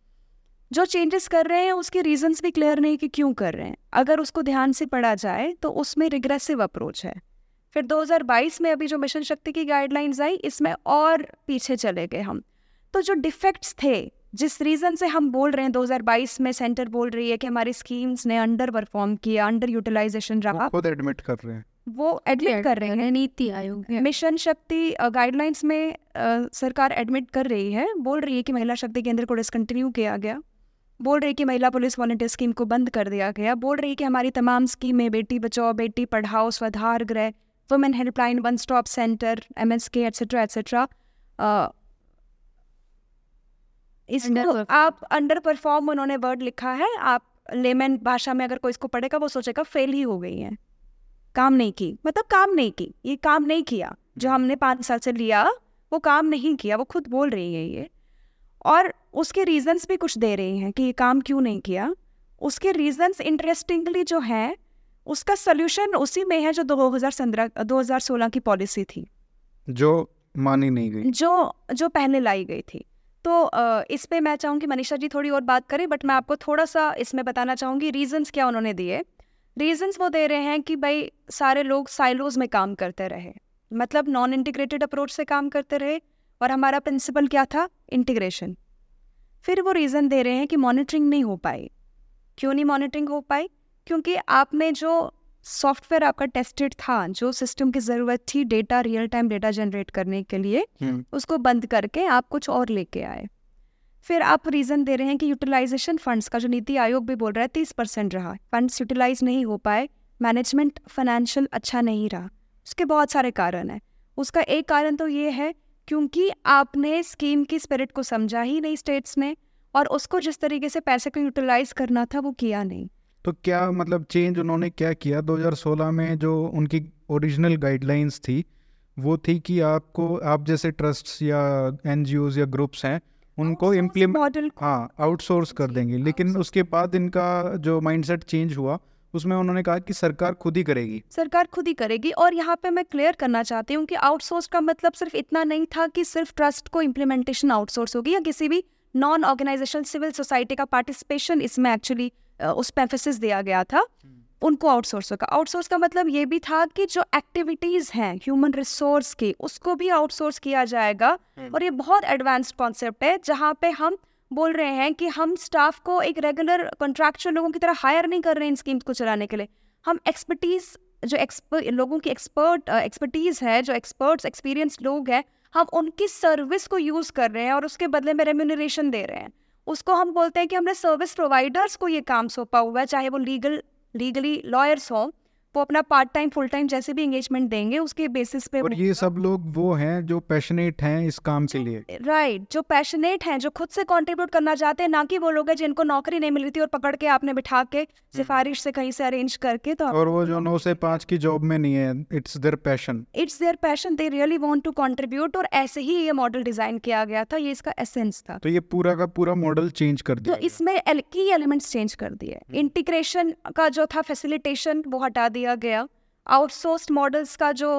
जो चेंजेस कर रहे हैं उसके रीजंस भी क्लियर नहीं कि क्यों कर रहे हैं। अगर उसको ध्यान से पढ़ा जाए तो उसमें रिग्रेसिव अप्रोच है। फिर 2022 में अभी जो मिशन शक्ति की गाइडलाइंस आई इसमें और पीछे चले गए हम। तो जो डिफेक्ट्स थे जिस रीज़न से हम बोल रहे हैं 2022 में सेंटर बोल रही है कि हमारी स्कीम्स ने अंडर परफॉर्म किया अंडर यूटिलाइजेशन रहा खुद एडमिट कर रहे हैं। वो एडमिट कर रहे हैं। नीति आयोग मिशन शक्ति गाइडलाइंस में आ, सरकार एडमिट कर रही है बोल रही है कि महिला शक्ति केंद्र को डिसकंटिन्यू किया गया बोल रही है कि महिला पुलिस वॉलंटियर स्कीम को बंद कर दिया गया बोल रही है कि हमारी तमाम स्कीमें Beti Bachao Beti Padhao Swadhar Greh one stop centre M S K etcetera etcetera इसको आप अंडर परफॉर्म उन्होंने वर्ड लिखा है आप लेमन भाषा में अगर कोई इसको पढ़ेगा वो सोचेगा फेल ही हो गई है। काम नहीं की मतलब काम नहीं की ये काम नहीं किया जो हमने पाँच साल से लिया वो काम नहीं किया वो खुद बोल रही है ये। और उसके रीजंस भी कुछ दे रही हैं कि ये काम क्यों नहीं किया। उसके रीजंस इंटरेस्टिंगली जो है उसका सोल्यूशन उसी में है जो दो हज़ार पंद्रह दो हज़ार सोलह की पॉलिसी थी। जो मानी नहीं गई। जो जो पहले लाई गई थी। तो इस पे मैं चाहूँगी मनीषा जी थोड़ी और बात करें बट मैं आपको थोड़ा सा इसमें बताना चाहूँगी रीजंस क्या उन्होंने दिए। रीजंस वो दे रहे हैं कि भाई सारे लोग साइलोज में काम करते रहे। मतलब नॉन इंटीग्रेटेड अप्रोच से काम करते रहे और हमारा प्रिंसिपल क्या था? इंटीग्रेशन फिर वो रीज़न दे रहे हैं कि मॉनिटरिंग नहीं हो पाई। क्यों नहीं मॉनिटरिंग हो पाई? क्योंकि आपने जो सॉफ्टवेयर आपका टेस्टेड था जो सिस्टम की ज़रूरत थी data real time data generate करने के लिए हम्म। उसको बंद करके आप कुछ और लेके आए। फिर आप रीज़न दे रहे हैं कि यूटिलाइजेशन फंड्स का जो नीति आयोग भी बोल रहा है तीस परसेंट रहा। फंड्स यूटिलाइज नहीं हो पाए मैनेजमेंट फाइनेंशियल अच्छा नहीं रहा। उसके बहुत सारे कारण हैं। उसका एक कारण तो ये है क्योंकि आपने स्कीम की स्पिरिट को समझा ही नहीं स्टेट्स ने और उसको जिस तरीके से पैसे को यूटिलाइज करना था वो किया नहीं। तो क्या मतलब चेंज उन्होंने क्या किया? 2016 में जो उनकी ओरिजिनल गाइडलाइंस थी वो थी कि आपको आप जैसे ट्रस्ट्स या एन या ग्रुप्स हैं उनको इम्प्लीमेंट हाँ आउटसोर्स कर देंगे। लेकिन उसके बाद इनका जो माइंडसेट चेंज हुआ उसमें उन्होंने कहा कि सरकार खुद ही करेगी। सरकार खुद ही करेगी। और यहाँ पे मैं क्लियर करना चाहती हूँ कि आउटसोर्स का मतलब सिर्फ़ इतना नहीं था कि सिर्फ़ ट्रस्ट को इम्प्लीमेंटेशन आउटसोर्स होगी या किसी भी नॉन ऑर्गेनाइजेशन सिविल सोसाइटी का पार्टिसिपेशन इसमें एक्चुअली उस पर एम्फेसिस दिया गया था। उनको आउटसोर्स होगा आउटसोर्स का मतलब ये भी था कि जो एक्टिविटीज़ हैं ह्यूमन रिसोर्स की उसको भी आउटसोर्स किया जाएगा हम्म। और ये बहुत एडवांस्ड कॉन्सेप्ट है जहाँ पे हम बोल रहे हैं कि हम स्टाफ को एक रेगुलर कॉन्ट्रैक्चुअल लोगों की तरह हायर नहीं कर रहे हैं इन स्कीम्स को चलाने के लिए हम एक्सपर्टीज जो एक्सपर लोगों की एक्सपर्ट एक्सपर्टीज है जो एक्सपर्ट्स एक्सपीरियंस लोग हैं हम उनकी सर्विस को यूज़ कर रहे हैं और उसके बदले में रेम्यूनरेशन दे रहे हैं उसको हम बोलते हैं कि हमने सर्विस प्रोवाइडर्स को ये काम सौंपा हुआ है, चाहे वो लीगल लीगली लॉयर्स हों। वो अपना पार्ट टाइम फुल टाइम जैसे भी एंगेजमेंट देंगे उसके बेसिस पे और ये सब लोग वो हैं जो पैशनेट हैं इस काम के लिए। राइट right, जो पैशनेट हैं जो खुद से कंट्रीब्यूट करना चाहते हैं ना कि वो लोग हैं जिनको नौकरी नहीं मिल रही थी और पकड़ के आपने बिठा के हम्म। सिफारिश से कहीं से अरेंज करके तो और वो जो नौ से पाँच की जॉब में नहीं है it's their passion it's their passion they really want to contribute और ऐसे ही ये मॉडल डिज़ाइन किया गया था ये इसका एसेंस था। तो ये पूरा का पूरा मॉडल चेंज कर दिया तो इसमें की एलिमेंट्स चेंज कर दिए। इंटीग्रेशन का जो था फैसिलिटेशन वो हटा दिया गया। आउटसोर्स्ड मॉडल्स का जो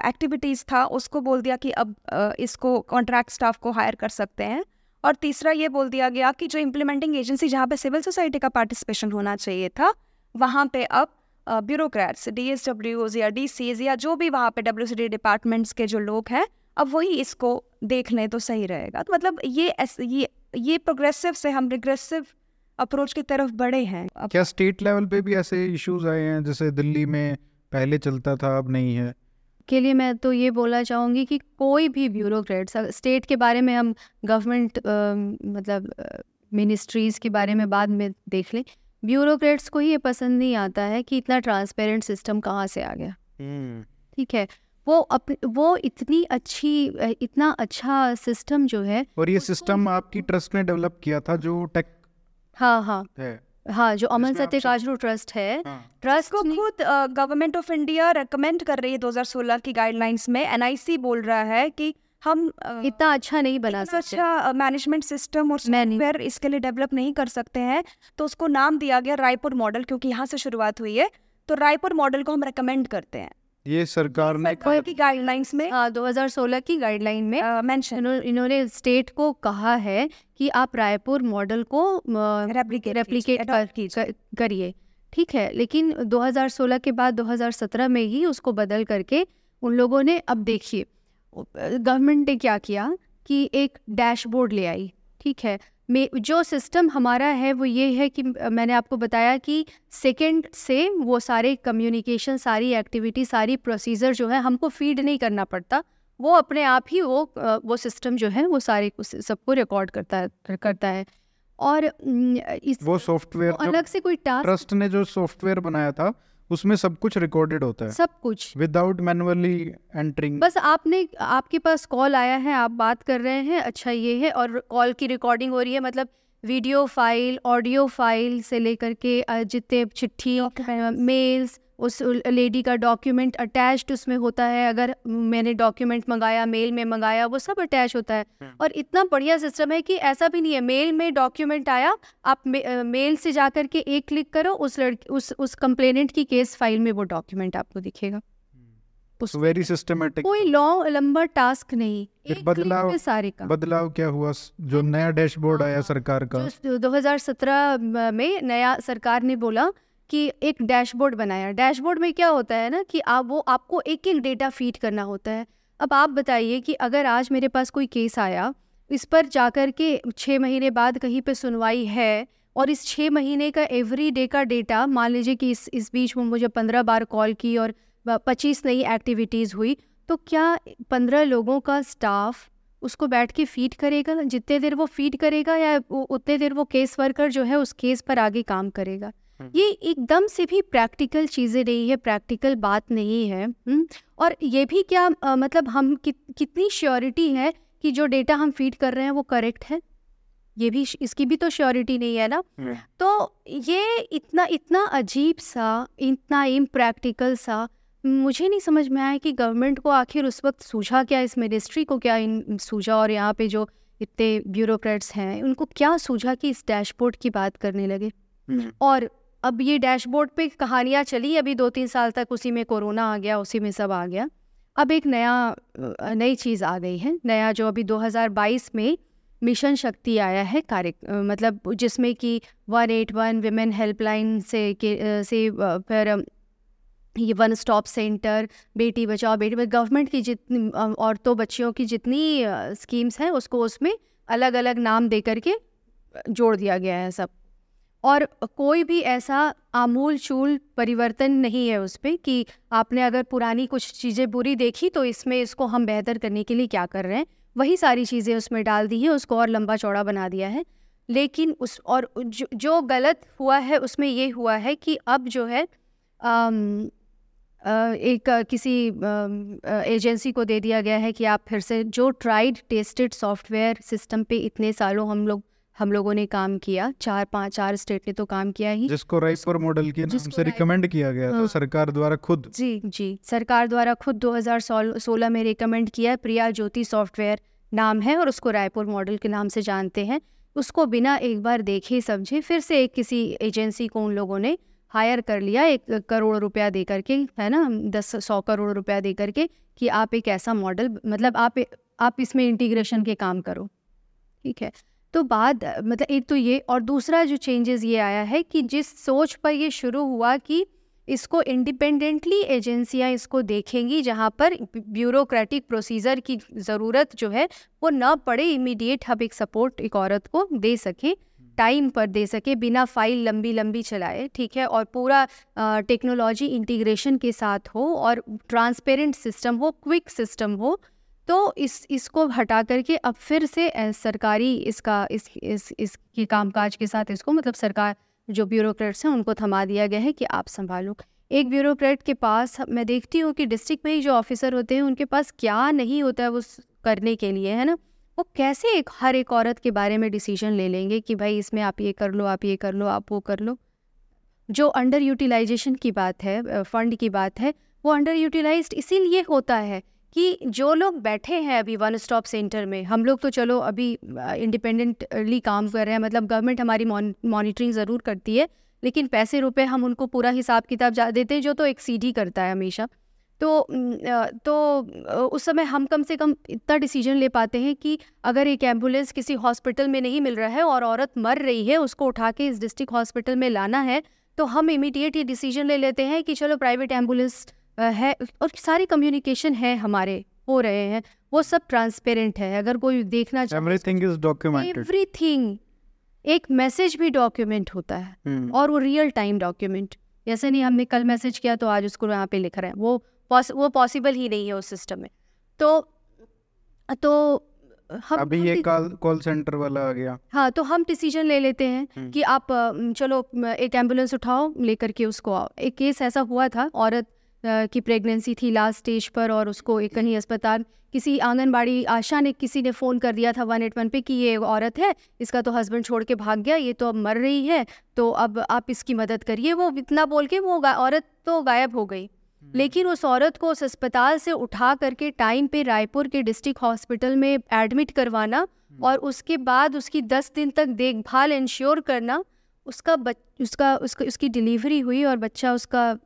एक्टिविटीज़ था, उसको बोल दिया कि अब इसको कॉन्ट्रैक्ट स्टाफ को हायर कर सकते हैं। और तीसरा ये बोल दिया गया कि जो इम्प्लीमेंटिंग एजेंसी जहाँ पे सिविल सोसाइटी का पार्टिसिपेशन होना चाहिए था, वहाँ पे अब ब्यूरोक्रेट्स डी एस डब्ल्यूज या डी सीज या जो भी वहाँ पे डब्ल्यू सी डी डिपार्टमेंट्स के जो लोग हैं, अब वही इसको देख लें तो सही रहेगा। तो मतलब ये ये ये प्रोग्रेसिव से हम रिग्रेसिव अप्रोच की तरफ़ बढ़े हैं। क्या स्टेट लेवल पे भी ऐसे इश्यूज़ आए हैं जैसे दिल्ली में पहले चलता था अब नहीं है? के लिए मैं तो ये बोलना चाहूँगी कि कोई भी ब्यूरोक्रेट स्टेट के बारे में हम गवर्नमेंट मतलब मिनिस्ट्रीज़ के बारे में बाद में देख लें ब्यूरोक्रेट्स को ही ये पसंद नहीं आता है कि इतना ट्रांसपेरेंट सिस्टम कहाँ से आ गया। हम्म। ठीक है? वो अप वो इतनी अच्छी इतना अच्छा सिस्टम जो है और ये सिस्टम आपकी ट्रस्ट ने डेवलप किया था जो टेक हाँ हाँ। हाँ। जो अमन सत्य काजरू ट्रस्ट है ट्रस्ट हाँ। को खुद गवर्नमेंट ऑफ़ इंडिया रेकमेंड कर रही है 2016 की गाइडलाइंस में। एनआईसी बोल रहा है कि हम इतना अच्छा नहीं बना सकते। अच्छा मैनेजमेंट सिस्टम और सॉफ्टवेयर इसके लिए डेवलप नहीं कर सकते हैं। तो उसको नाम दिया गया रायपुर मॉडल क्योंकि यहाँ से शुरुआत हुई है। तो रायपुर मॉडल को हम रेकमेंड करते हैं। ये सरकार ने सरकार की गाइडलाइंस में हाँ 2016 की गाइडलाइन में मेंशन इन्होंने स्टेट को कहा है कि आप रायपुर मॉडल को रेप्लिकेट रेप्लिकेट करिए। ठीक है लेकिन 2016 के बाद 2017 में ही उसको बदल करके उन लोगों ने अब देखिए गवर्नमेंट ने क्या किया कि एक डैशबोर्ड ले आई। ठीक है में जो सिस्टम हमारा है वो ये है कि मैंने आपको बताया कि सेकंड से वो सारे कम्युनिकेशन सारी एक्टिविटी सारी प्रोसीजर जो है हमको फ़ीड नहीं करना पड़ता। वो अपने आप ही वो वो सिस्टम जो है वो सारे सबको रिकॉर्ड करता है करता है। और इस वो सॉफ्टवेयर अलग से कोई टास्क ट्रस्ट ने जो सॉफ्टवेयर बनाया था उसमें सब कुछ रिकॉर्डेड होता है। सब कुछ। विदाउट मैनुअली एंट्रिंग बस आपने आपके पास कॉल आया है आप बात कर रहे हैं अच्छा ये है और कॉल की रिकॉर्डिंग हो रही है मतलब वीडियो फ़ाइल ऑडियो फ़ाइल से लेकर के जितने चिट्ठी मेल्स उस लेडी का डॉक्यूमेंट अटैच्ड उसमें होता है। अगर मैंने डॉक्यूमेंट मंगाया मेल में मंगाया वो सब अटैच होता है। हम्म। और इतना बढ़िया सिस्टम है कि ऐसा भी नहीं है। मेल में डॉक्यूमेंट आया आप मे, मेल से जा कर के एक क्लिक करो उस लड़की उस उस कंप्लेनेंट की केस फ़ाइल में वो डॉक्यूमेंट आपको दिखेगा। वेरी सिस्टमेटिक कोई लॉन्ग लंबा टास्क नहीं। एक बदलाव सारे का बदलाव क्या हुआ? जो नया डैशबोर्ड आया हाँ, सरकार का। जो 2017 में नया सरकार ने बोला कि एक डैशबोर्ड बनाया डैशबोर्ड में क्या होता है ना कि आप वो, आपको एक एक डेटा फ़ीड करना होता है। अब आप बताइए कि अगर आज मेरे पास कोई केस आया, इस पर जाकर के छः महीने बाद कहीं पे सुनवाई है और इस छः महीने का एवरी डे का डेटा मान लीजिए कि इस इस बीच में मुझे पंद्रह बार कॉल की और पच्चीस नई एक्टिविटीज़ हुई तो क्या पंद्रह लोगों का स्टाफ उसको बैठ के फ़ीड करेगा? जितने देर वो फ़ीड करेगा या उतने देर वो केस वर्कर जो है उस केस पर आगे काम करेगा। ये एकदम से भी प्रैक्टिकल चीज़ें नहीं है प्रैक्टिकल बात नहीं है हुँ? और ये भी क्या आ, मतलब हम कि, कितनी श्योरिटी है कि जो डेटा हम फ़ीड कर रहे हैं वो करेक्ट है ये भी इसकी भी तो श्योरिटी नहीं है ना हम्म। तो ये इतना इतना अजीब सा इतना इम्प्रैक्टिकल सा मुझे नहीं समझ में आया कि गवर्नमेंट को आखिर उस वक्त सूझा क्या इस मिनिस्ट्री को क्या इन सूझा और यहाँ पे जो इतने ब्यूरोक्रेट्स हैं उनको क्या सूझा कि इस डैशबोर्ड की बात करने लगे हम्म। और अब ये डैशबोर्ड पे कहानियाँ चली, अभी दो तीन साल तक उसी में कोरोना आ गया, उसी में सब आ गया। अब एक नया नई चीज़ आ गई है, नया जो अभी 2022 में मिशन शक्ति आया है कार्य मतलब जिसमें कि one eight one women helpline से के से फिर ये one stop centre, Beti Bachao Beti Bachao, government की जितनी औरतों, बच्चियों की जितनी स्कीम्स हैं, उसको उसमें अलग अलग नाम दे करके जोड़ दिया गया है सब। और कोई भी ऐसा आमूल चूल परिवर्तन नहीं है उस पर कि आपने अगर पुरानी कुछ चीज़ें बुरी देखी तो इसमें इसको हम बेहतर करने के लिए क्या कर रहे हैं? वही सारी चीज़ें उसमें डाल दी हैं उसको और लंबा चौड़ा बना दिया है। लेकिन उस और जो, जो गलत हुआ है उसमें ये हुआ है कि अब जो है आम, एक किसी एजेंसी को दे दिया गया है कि आप फिर से जो ट्राइड टेस्टेड सॉफ्टवेयर सिस्टम पे इतने सालों हम लोग हम लोगों ने काम किया चार पाँच चार स्टेट ने तो काम किया ही। जिसको राइपर मॉडल के नाम से रिकमेंड किया गया हाँ, था सरकार द्वारा खुद। जी जी। सरकार द्वारा खुद 2016 में रिकमेंड किया प्रिया ज्योति सॉफ्टवेयर नाम है और उसको रायपुर मॉडल के नाम से जानते हैं। उसको बिना एक बार देखे समझे फिर से एक किसी एजेंसी को उन लोगों ने हायर कर लिया एक करोड़ रुपया दे करके है ना दस सौ करोड़ रुपया दे करके कि आप एक ऐसा मॉडल मतलब आप आप इसमें इंटीग्रेशन के काम करो। ठीक है? तो बाद मतलब एक तो ये और दूसरा जो चेंजेस ये आया है कि जिस सोच पर ये शुरू हुआ कि इसको इंडिपेंडेंटली एजेंसियाँ इसको देखेंगी, जहाँ पर ब्यूरोक्रेटिक प्रोसीजर की ज़रूरत जो है, वो ना पड़े इमीडिएट हम एक सपोर्ट एक औरत को दे सके टाइम पर दे सके, बिना फ़ाइल लंबी लंबी चलाए, ठीक है? और पूरा टेक्नोलॉजी इंटीग्रेशन के साथ हो और ट्रांसपेरेंट सिस्टम हो क्विक सिस्टम हो तो इस, इसको हटा करके अब फिर से सरकारी इसका, इस इस, इसके कामकाज के साथ इसको मतलब सरकार, जो ब्यूरोक्रेट्स हैं, उनको थमा दिया गया है कि आप संभालो। एक ब्यूरोक्रेट के पास, मैं देखती हूँ कि डिस्ट्रिक्ट में ही जो ऑफिसर होते हैं, उनके पास क्या नहीं होता है वो करने के लिए, है ना? वो कैसे एक, हर एक औरत के बारे में डिसीज़न ले लेंगे कि भाई इसमें आप ये कर लो, आप ये कर लो, आप वो कर लो? जो अंडर यूटिलाइजेशन की बात है फंड की बात है, वो अंडर यूटिलाइज इसीलिए होता है कि जो लोग बैठे हैं अभी वन स्टॉप सेंटर में, हम लोग तो चलो अभी इंडिपेंडेंटली काम कर रहे हैं मतलब गवर्नमेंट हमारी मॉनिटरिंग ज़रूर करती है, लेकिन पैसे रुपए हम उनको पूरा हिसाब किताब जा, देते हैं जो तो एक्सीड ही करता है हमेशा। तो तो उस समय हम कम से कम इतना डिसीज़न ले पाते हैं कि अगर एक एंबुलेंस किसी हॉस्पिटल में नहीं मिल रहा है और औरत मर रही है, उसको उठा के इस डिस्ट्रिक्ट हॉस्पिटल में लाना है तो हम इमीडिएट ये डिसीज़न ले लेते हैं कि चलो प्राइवेट एंबुलेंस है और सारी कम्युनिकेशन है हमारे हो रहे हैं वो सब ट्रांसपेरेंट है अगर कोई देखना एवरीथिंग इज़ डॉक्यूमेंटेड एवरीथिंग एक मैसेज भी डॉक्यूमेंट होता है हम्म। और वो रियल टाइम डॉक्यूमेंट जैसे नहीं हमने कल मैसेज किया तो आज उसको यहाँ पे लिख रहे हैं वो पॉस, वो पॉसिबल ही नहीं है उस सिस्टम में। तो तो हम अभी ये कॉल कॉल सेंटर वाला आ गया। हाँ तो हम डिसीज़न ले लेते हैं हम्म। कि आप चलो एक एंबुलेंस उठाओ लेकर के उसको आओ। एक केस ऐसा हुआ था औरत की प्रेगनेंसी थी लास्ट स्टेज पर और उसको एक कहीं अस्पताल किसी आंगनबाड़ी आशा ने किसी ने फ़ोन कर दिया था वन एट वन पे कि ये औरत है इसका तो हस्बैंड छोड़ के भाग गया ये तो अब मर रही है तो अब आप इसकी मदद करिए। वो इतना बोल के वो औरत तो गायब हो गई। लेकिन उस औरत को उस अस्पताल से उठा करके टाइम पे रायपुर के डिस्ट्रिक्ट हॉस्पिटल में एडमिट करवाना और उसके बाद उसकी दस दिन तक देखभाल इंश्योर करना उसका बच उसका उसका उसकी डिलीवरी हुई और बच्चा उसका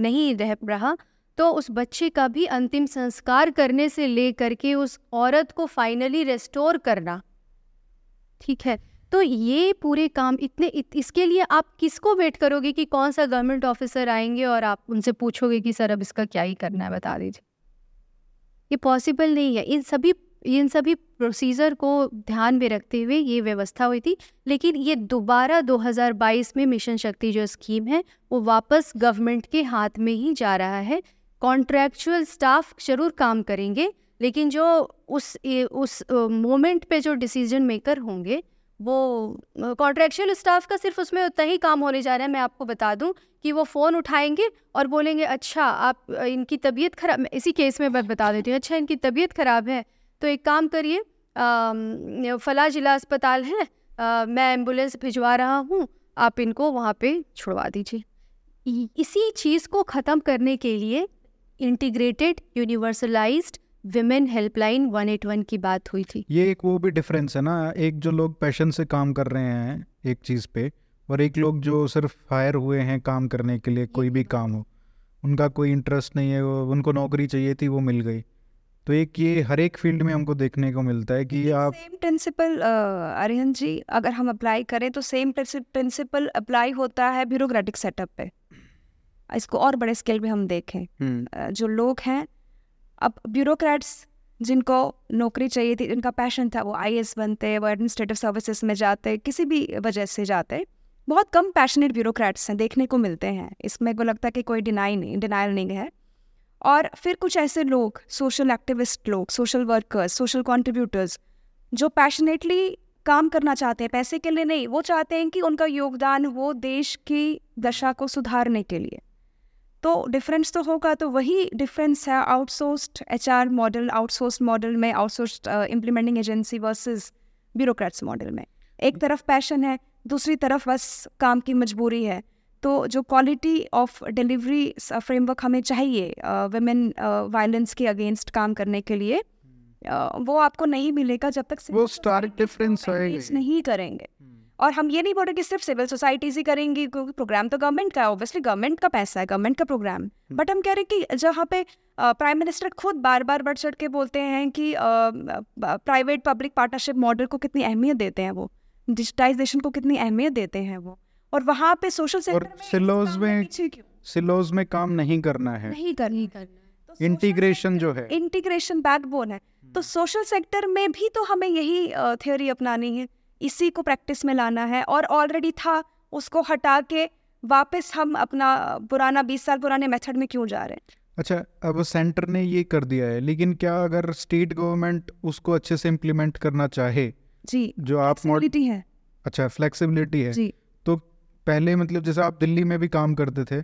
नहीं रह रहा तो उस बच्चे का भी अंतिम संस्कार करने से ले करके उस औरत को फाइनली रेस्टोर करना। ठीक है तो ये पूरे काम इतने इत, इसके लिए आप किसको वेट करोगे कि कौन सा गवर्नमेंट ऑफिसर आएँगे और आप उनसे पूछोगे कि सर अब इसका क्या ही करना है बता दीजिए। ये पॉसिबल नहीं है। इन सभी इन सभी प्रोसीजर को ध्यान में रखते हुए ये व्यवस्था हुई थी। लेकिन ये दोबारा 2022 में मिशन शक्ति जो स्कीम है, वो वापस गवर्नमेंट के हाथ में ही जा रहा है। कॉन्ट्रैक्चुअल स्टाफ ज़रूर काम करेंगे, लेकिन जो उस उस मोमेंट पे जो डिसीज़न मेकर होंगे, वो कॉन्ट्रैक्चुअल स्टाफ का सिर्फ़ उसमें उतना ही काम होने जा रहा है। मैं आपको बता दूँ कि वो फ़ोन उठाएँगे और बोलेंगे अच्छा आप इनकी तबीयत खराब इसी केस में मैं बता देती हूँ अच्छा इनकी तबीयत खराब है तो एक काम करिए फला जिला अस्पताल है अ, मैं एंबुलेंस भिजवा रहा हूँ आप इनको वहाँ पे छुड़वा दीजिए। इसी चीज़ को ख़त्म करने के लिए इंटीग्रेटेड यूनिवर्सलाइज्ड विमेन हेल्पलाइन 181 की बात हुई थी। ये एक वो भी डिफरेंस है ना एक जो लोग पैशन से काम कर रहे हैं एक चीज़ पे और एक लोग जो सिर्फ़ हायर हुए हैं काम करने के लिए कोई भी काम हो उनका कोई इंटरेस्ट नहीं है वो उनको नौकरी चाहिए थी वो मिल गई। तो एक ये हर एक फ़ील्ड में हमको देखने को मिलता है कि आप सेम प्रिंसिपल अरिहन जी अगर हम अप्लाई करें तो सेम प्रिंसिपल अप्लाई होता है ब्यूरोक्रेटिक सेटअप पे। इसको और बड़े स्केल पे हम देखें। हम्म, जो लोग हैं अब ब्यूरोक्रेट्स जिनको नौकरी चाहिए थी जिनका पैशन था वो आई बनते वो एडमिनिस्ट्रेटिव सर्विसेज़ में जाते किसी भी वजह से जाते बहुत कम पैशनेट ब्यूरोक्रेट्स हैं देखने को मिलते हैं। इसमें को लगता है कि कोई डिनाई नहीं डिनाइल नहीं है। और फिर कुछ ऐसे लोग सोशल एक्टिविस्ट लोग सोशल वर्कर्स सोशल कॉन्ट्रीब्यूटर्स जो पैशनेटली काम करना चाहते हैं पैसे के लिए नहीं वो चाहते हैं कि उनका योगदान हो देश की दशा को सुधारने के लिए। तो डिफरेंस तो होगा तो वही डिफरेंस है outsourced HR model outsourced model में outsourced implementing agency versus bureaucrats model में। एक तरफ़ पैशन है दूसरी तरफ़ बस काम की मजबूरी है। तो जो क्वालिटी ऑफ़ डिलीवरी फ्रेमवर्क हमें चाहिए वुमेन वायलेंस के अगेंस्ट काम करने के लिए अ, वो आपको नहीं मिलेगा जब तक वो engage नहीं करेंगे। और हम ये नहीं बोल रहे कि सिर्फ़ सिविल सोसाइटीज ही करेंगी क्योंकि प्रोग्राम तो गवर्नमेंट का है ऑब्वियसली गवर्नमेंट का पैसा है गवर्नमेंट का प्रोग्राम बट हम कह रहे हैं कि जहाँ पे प्राइम मिनिस्टर खुद बार बार बढ़ चढ़ के बोलते हैं कि प्राइवेट पब्लिक पार्टनरशिप मॉडल को कितनी अहमियत देते हैं वो डिजिटाइजेशन को कितनी अहमियत देते हैं वो। और वहाँ पे सोशल सेक्टर में सिलोज में- सिलोज में काम नहीं करना है। नहीं करनी करना तो इंटीग्रेशन जो है। इंटीग्रेशन बैकबोन है। तो सोशल सेक्टर में भी तो हमें यही थ्योरी अपनानी है। इसी को प्रैक्टिस में लाना है और ऑलरेडी था उसको हटा के वापस हम अपना पुराना बीस साल पुराने मेथड में क्यों जा रहे हैं? अच्छा अब सेंटर ने ये कर दिया है लेकिन क्या अगर स्टेट गवर्नमेंट उसको अच्छे से इम्प्लीमेंट करना चाहे जी जो आप मॉड flexibility है। अच्छा फ्लेक्सिबिलिटी है जी। पहले मतलब जैसे आप दिल्ली में भी काम करते थे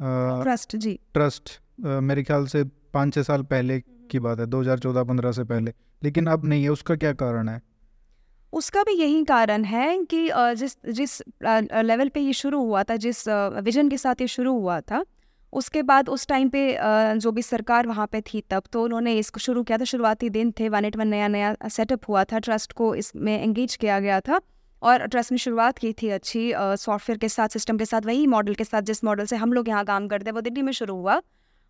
ट्रस्ट जी। ट्रस्ट मेरे ख्याल से पाँच छः साल पहले की बात है 2014-15 से पहले। लेकिन अब नहीं है उसका क्या कारण है? उसका भी यही कारण है कि जिस जिस लेवल पे ये शुरू हुआ था जिस विजन के साथ ये शुरू हुआ था उसके बाद उस टाइम पे जो भी सरकार वहाँ पे थी तब तो उन्होंने इसको शुरू किया था शुरुआती दिन थे वन एट वन नया नया सेटअप हुआ था ट्रस्ट को इसमें एंगेज किया गया था। और ट्रस्ट ने शुरुआत की थी अच्छी सॉफ्टवेयर के साथ सिस्टम के साथ, वही मॉडल के साथ, जिस मॉडल से हम लोग यहाँ काम करते हैं, वो दिल्ली में शुरू हुआ।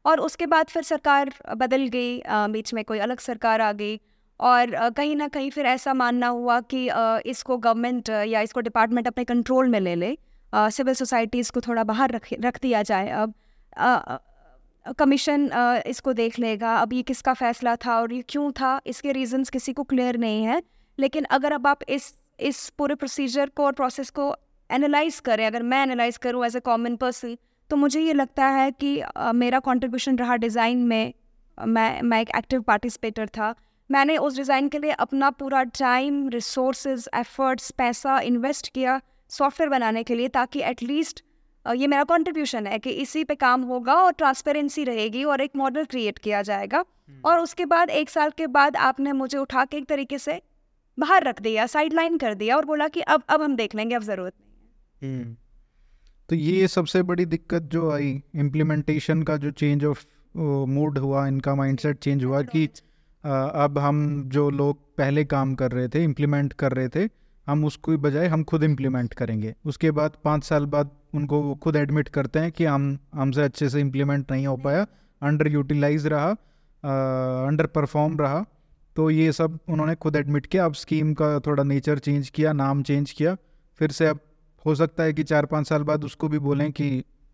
और उसके बाद फिर सरकार बदल गई बीच में कोई अलग सरकार आ गई। और कहीं ना कहीं फिर ऐसा मानना हुआ कि इसको गवर्नमेंट या इसको डिपार्टमेंट अपने कंट्रोल में ले ले। सिविल सोसाइटीज़ को थोड़ा बाहर रख रख दिया जाए। अब कमीशन इसको देख लेगा, अब ये किसका फ़ैसला था और ये क्यों था, इसके रीजंस किसी को क्लियर नहीं है। लेकिन अगर अब आप इस इस पूरे प्रोसीजर को और प्रोसेस को एनालाइज करें। अगर मैं एनालाइज करूँ एज ए कॉमन पर्सन तो मुझे ये लगता है कि uh, मेरा कंट्रीब्यूशन रहा डिज़ाइन में। मैं मैं एक एक्टिव पार्टिसिपेटर था। मैंने उस डिज़ाइन के लिए अपना पूरा टाइम रिसोर्स एफर्ट्स पैसा इन्वेस्ट किया सॉफ्टवेयर बनाने के लिए ताकि एटलीस्ट ये मेरा कंट्रीब्यूशन है कि इसी पे काम होगा और ट्रांसपेरेंसी रहेगी और एक मॉडल क्रिएट किया जाएगा। हम्म। और उसके बाद एक साल के बाद आपने मुझे उठा के एक तरीके से बाहर रख दिया साइड लाइन कर दिया और बोला कि अब अब हम देख लेंगे अब ज़रूरत नहीं है। हम्म। तो ये सबसे बड़ी दिक्कत जो आई इम्प्लीमेंटेशन का जो चेंज ऑफ़ मूड हुआ इनका माइंडसेट चेंज हुआ कि अब हम जो लोग पहले काम कर रहे थे इम्प्लीमेंट कर रहे थे हम उसको बजाय हम खुद इम्प्लीमेंट करेंगे। उसके बाद पाँच साल बाद उनको खुद एडमिट करते हैं कि हम हमसे अच्छे से इम्प्लीमेंट नहीं हो पाया अंडर यूटिलाइज रहा अंडर परफॉर्म रहा। तो ये सब उन्होंने खुद एडमिट किया। अब स्कीम का थोड़ा नेचर चेंज किया नाम चेंज किया। फिर से अब हो सकता है कि चार पाँच साल बाद उसको भी बोलें कि